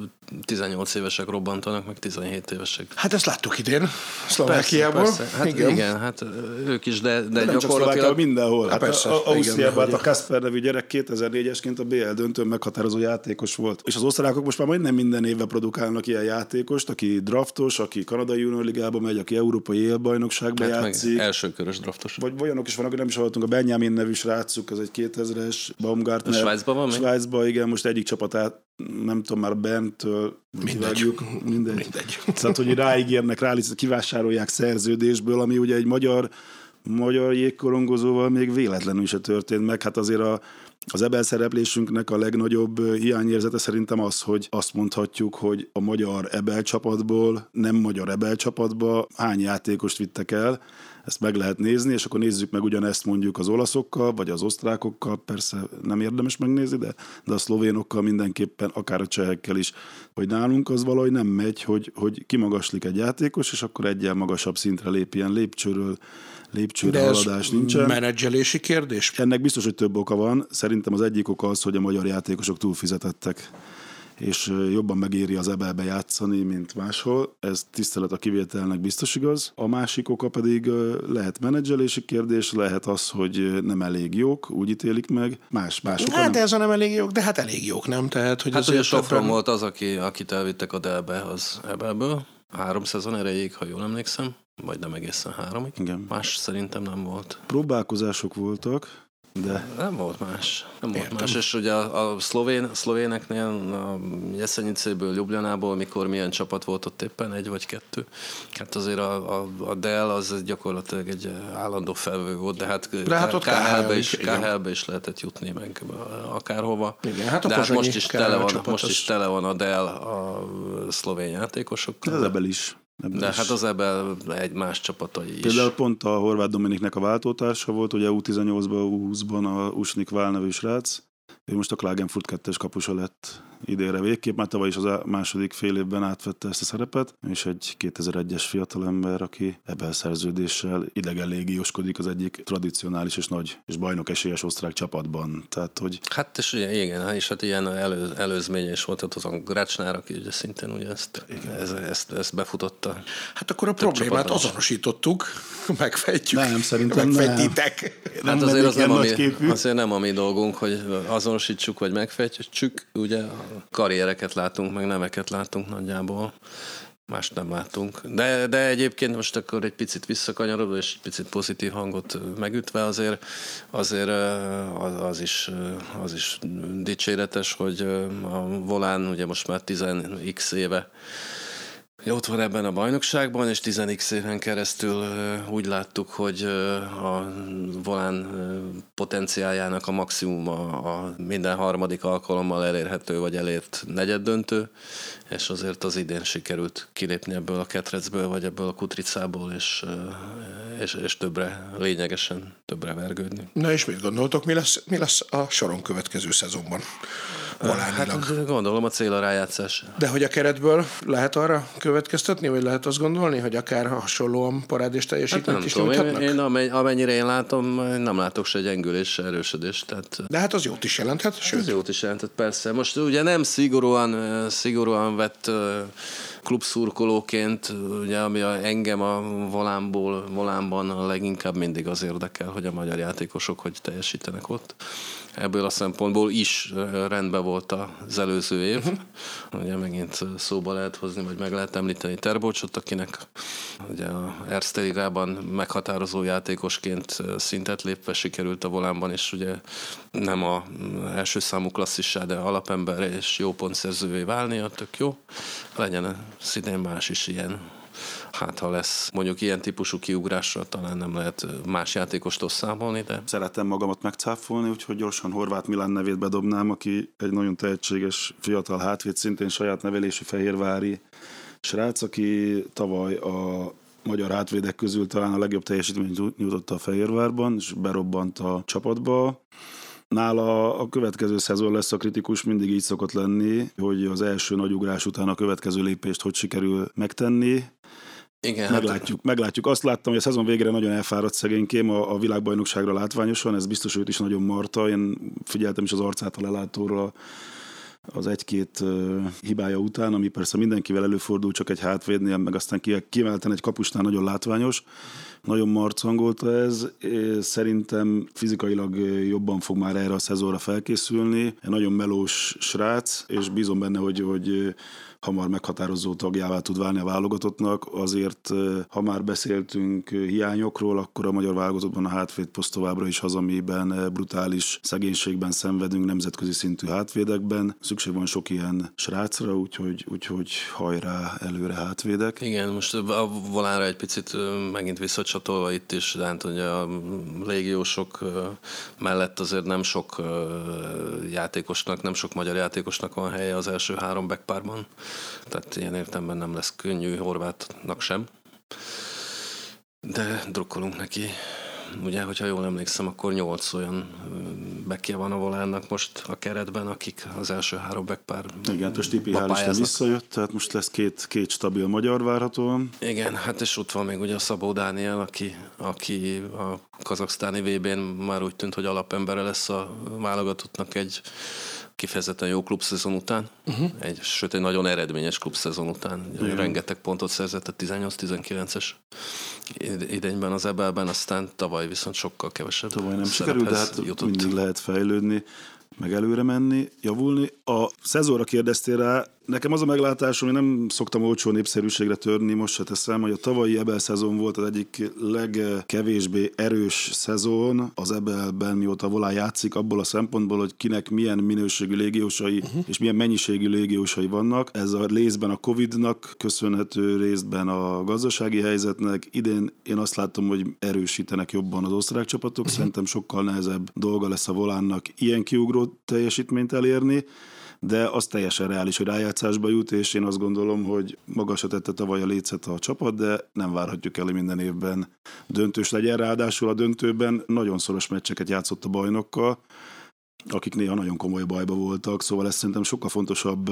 18 évesek robbantanak, meg 17 évesek. Hát ezt láttuk idén, Szlovákiából. Persze, persze. Hát igen. igen. hát ők is, de, de, de nem gyakorlatilag... csak mindenhol. Hát persze, a, a, Ausztriában igen, hát a Kasper nevű gyerek 2004-esként a BL döntőn meghatározó játékos volt. És az osztrákok most már majdnem minden évben produkálnak ilyen játékost, aki draftos, aki kanadai junior ligába megy, aki európai élbajnokságba Hát játszik. meg első körös draftos. Vagy olyanok is vannak, hogy nem is hallottunk, a Benjamin nevű srácuk, az egy 2000-es Baumgartner. Svájcban van? Svájcban, igen, most egyik csapatát, nem tudom már Mindegy. kivágjuk, mindegy. Mindegy. Tehát, hogy ráígérnek, rá kivásárolják szerződésből, ami ugye egy magyar magyar jégkorongozóval még véletlenül se történt meg. Hát azért a, az ebel szereplésünknek a legnagyobb hiányérzete szerintem az, hogy azt mondhatjuk, hogy a magyar ebel csapatból, nem magyar ebel csapatba hány játékost vittek el, ezt meg lehet nézni, és akkor nézzük meg ugyanezt mondjuk az olaszokkal, vagy az osztrákokkal, persze nem érdemes megnézni, de, de a szlovénokkal mindenképpen, akár a csehekkel is, hogy nálunk az valahogy nem megy, hogy, hogy kimagaslik egy játékos, és akkor egyen magasabb szintre lép, ilyen lépcsőről, lépcsőre De ez haladás nincsen. menedzselési kérdés? Ennek biztos, hogy több oka van. Szerintem az egyik oka az, hogy a magyar játékosok túlfizetettek és jobban megéri az ebelbe játszani, mint máshol. Ez tisztelet a kivételnek biztos igaz. A másik oka pedig lehet menedzselési kérdés, lehet az, hogy nem elég jók, úgy ítélik meg. Más, más oka Hát nem. ez a nem elég jók, de hát elég jók, nem? Tehát, hogy Hát ugye Sofron többen- volt az, aki, akit elvittek a Delbe az Ebelből. Három szezon erejéig, ha jól emlékszem. Vagy nem egészen háromig. Igen. Más szerintem nem volt. Próbálkozások voltak, de Nem volt más. Nem volt Értem. más. És ugye a, a szlovén, szlovéneknél, a Jeszenicéből, Ljubljanából, mikor milyen csapat volt ott éppen, egy vagy kettő. Hát azért a, a, a Dell az gyakorlatilag egy állandó felvő volt, de hát, De hát ott KHL-be KHL is. KHL-be is lehetett jutni meg akárhova. Igen, hát de hát most is, tele van, most is tele van a Dell a szlovén játékosokkal. az ebel is. Ebben De is. hát az ebben egy más csapatai is. Például pont a Horváth Dominiknek a váltótársa volt, ugye U18-ban, U20-ban a Usnik Vál nevű srác. Ő most a Klagenfurt 2 kapusa lett idénre végképp, már tavaly is az á- második fél évben átvette ezt a szerepet, és egy 2001-es fiatalember, aki ebben szerződéssel idegen légióskodik az egyik tradicionális és nagy és bajnok esélyes osztrák csapatban. Tehát, hogy Hát és ugye, igen, és hát ilyen elő, előzménye is volt, az a Gracsnár, aki ugye szintén ugye ezt, ez, ezt, ezt befutotta. Hát akkor a Több problémát azonosítottuk, <laughs> megfejtjük. Nem, szerintem nem. Megfejtitek. Hát azért az nem, ilyen a mi, nagyképű. azért nem a mi dolgunk, hogy azonosítsuk vagy megfejtsük, ugye a karriereket látunk, meg neveket látunk nagyjából. Mást nem látunk. De, de egyébként most akkor egy picit visszakanyarodva, és egy picit pozitív hangot megütve azért, azért ö, az, az, is, ö, az is dicséretes, hogy ö, a Volán ugye most már 10x éve ott van ebben a bajnokságban, és 10x éven keresztül úgy láttuk, hogy a volán potenciáljának a maximuma a minden harmadik alkalommal elérhető vagy elért negyeddöntő, és azért az idén sikerült kilépni ebből a ketrecből, vagy ebből a kutricából, és, és, és többre, lényegesen többre vergődni. Na és mit gondoltok, mi lesz, mi lesz a soron következő szezonban? Hát gondolom a cél a rájátszás. De hogy a keretből lehet arra következtetni, vagy lehet azt gondolni, hogy akár hasonlóan parádés Hát teljesítményt nem is tudom, én, nyújthatnak? én amen- amennyire én látom, nem látok se gyengülés, erősödés. Tehát De hát az jót is jelenthet, sőt, Ez jót is jelentett, persze. Most ugye nem szigorúan, szigorúan vett klubszurkolóként, ugye, ami a, engem a volánból, volánban a leginkább mindig az érdekel, hogy a magyar játékosok hogy teljesítenek ott. Ebből a szempontból is rendben volt az előző év. Ugye megint szóba lehet hozni, vagy meg lehet említeni Terbocsot, akinek ugye a Erste Ligában meghatározó játékosként szintet lépve sikerült a volánban, és ugye nem a mm, első számú klasszissá, de alapember és jó pontszerzővé válnia, tök jó. Legyen szintén más is ilyen hát ha lesz mondjuk ilyen típusú kiugrásra, talán nem lehet más játékostól számolni, de... Szeretem magamat megcáfolni, úgyhogy gyorsan Horváth Milán nevét bedobnám, aki egy nagyon tehetséges fiatal hátvéd, szintén saját nevelési fehérvári srác, aki tavaly a magyar hátvédek közül talán a legjobb teljesítményt nyújtotta a Fehérvárban, és berobbant a csapatba. Nála a következő szezon lesz a kritikus, mindig így szokott lenni, hogy az első nagy ugrás után a következő lépést hogy sikerül megtenni. Igen, meglátjuk, hát... meglátjuk. Azt láttam, hogy a szezon végére nagyon elfáradt szegénykém a, a világbajnokságra látványosan, ez biztos őt is nagyon marta. Én figyeltem is az arcát a lelátóra az egy-két hibája után, ami persze mindenkivel előfordul, csak egy hátvédnél, meg aztán kiemelten egy kapusnál nagyon látványos. Nagyon marcangolta ez. Szerintem fizikailag jobban fog már erre a szezonra felkészülni. Egy nagyon melós srác, és bízom benne, hogy, hogy hamar meghatározó tagjává tud válni a válogatottnak. Azért, ha már beszéltünk hiányokról, akkor a magyar válogatottban a hátvéd poszt továbbra is amiben brutális szegénységben szenvedünk nemzetközi szintű hátvédekben. Szükség van sok ilyen srácra, úgyhogy, úgyhogy hajrá előre hátvédek. Igen, most a volánra egy picit megint visszacsatolva itt is, de hát hogy a légiósok mellett azért nem sok játékosnak, nem sok magyar játékosnak van helye az első három backpárban. Tehát ilyen értemben nem lesz könnyű Horvátnak sem. De drukkolunk neki. Ugye, hogyha jól emlékszem, akkor nyolc olyan bekje van a volánnak most a keretben, akik az első három backpár Igen, most Tipi hál' visszajött, tehát most lesz két, két stabil magyar várhatóan. Igen, hát és ott van még ugye a Szabó Dániel, aki, aki a kazaksztáni VB-n már úgy tűnt, hogy alapembere lesz a válogatottnak egy kifejezetten jó klubszezon után, uh-huh. egy, sőt egy nagyon eredményes klubszezon után. Igen. Rengeteg pontot szerzett a 18-19-es idényben az ebelben, aztán tavaly viszont sokkal kevesebb. Tavaly nem sikerült, de hát jutott. mindig lehet fejlődni meg előre menni, javulni. A szezonra kérdeztél rá, Nekem az a meglátásom, hogy nem szoktam olcsó népszerűségre törni, most se teszem, hogy a tavalyi Ebel szezon volt az egyik legkevésbé erős szezon az Ebelben, mióta Volán játszik, abból a szempontból, hogy kinek milyen minőségű légiósai uh-huh. és milyen mennyiségű légiósai vannak. Ez a részben a Covid-nak köszönhető, részben a gazdasági helyzetnek. Idén én azt látom, hogy erősítenek jobban az osztrák csapatok. Uh-huh. Szerintem sokkal nehezebb dolga lesz a Volánnak ilyen kiugró teljesítményt elérni de az teljesen reális, hogy rájátszásba jut, és én azt gondolom, hogy magasra tette tavaly a lécet a csapat, de nem várhatjuk el, hogy minden évben döntős legyen. Ráadásul a döntőben nagyon szoros meccseket játszott a bajnokkal, akik néha nagyon komoly bajba voltak, szóval ez szerintem sokkal fontosabb,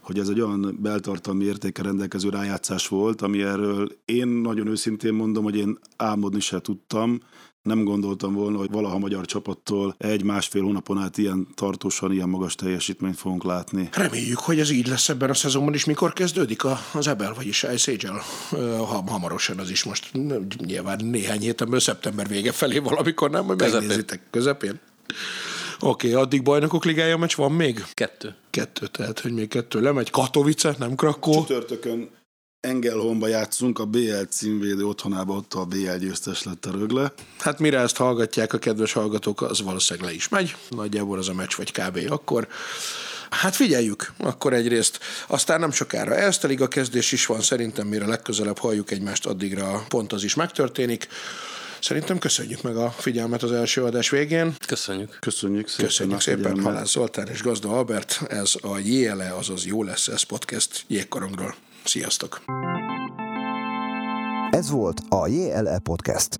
hogy ez egy olyan beltartalmi értéke rendelkező rájátszás volt, ami erről én nagyon őszintén mondom, hogy én álmodni se tudtam, nem gondoltam volna, hogy valaha magyar csapattól egy-másfél hónapon át ilyen tartósan, ilyen magas teljesítményt fogunk látni. Reméljük, hogy ez így lesz ebben a szezonban is. Mikor kezdődik az Ebel, vagyis Ice Hamarosan az is most nyilván néhány héten, szeptember vége felé valamikor, nem? Közepén. megnézitek közepén. Oké, okay, addig bajnokok ligája meccs van még? Kettő. Kettő, tehát hogy még kettő lemegy. Katowice, nem Krakó. Csütörtökön Engelholmba játszunk, a BL címvédő otthonába, ott a BL győztes lett a rögle. Hát mire ezt hallgatják a kedves hallgatók, az valószínűleg le is megy. Nagyjából az a meccs, vagy kb. akkor. Hát figyeljük, akkor egyrészt. Aztán nem sokára ezt a liga kezdés is van, szerintem mire legközelebb halljuk egymást, addigra pont az is megtörténik. Szerintem köszönjük meg a figyelmet az első adás végén. Köszönjük. Köszönjük szépen. Köszönjük szépen Halász Zoltán és Gazda Albert. Ez a JLE, azaz Jó lesz ez podcast jégkorongról. Sziasztok! Ez volt a JLE Podcast.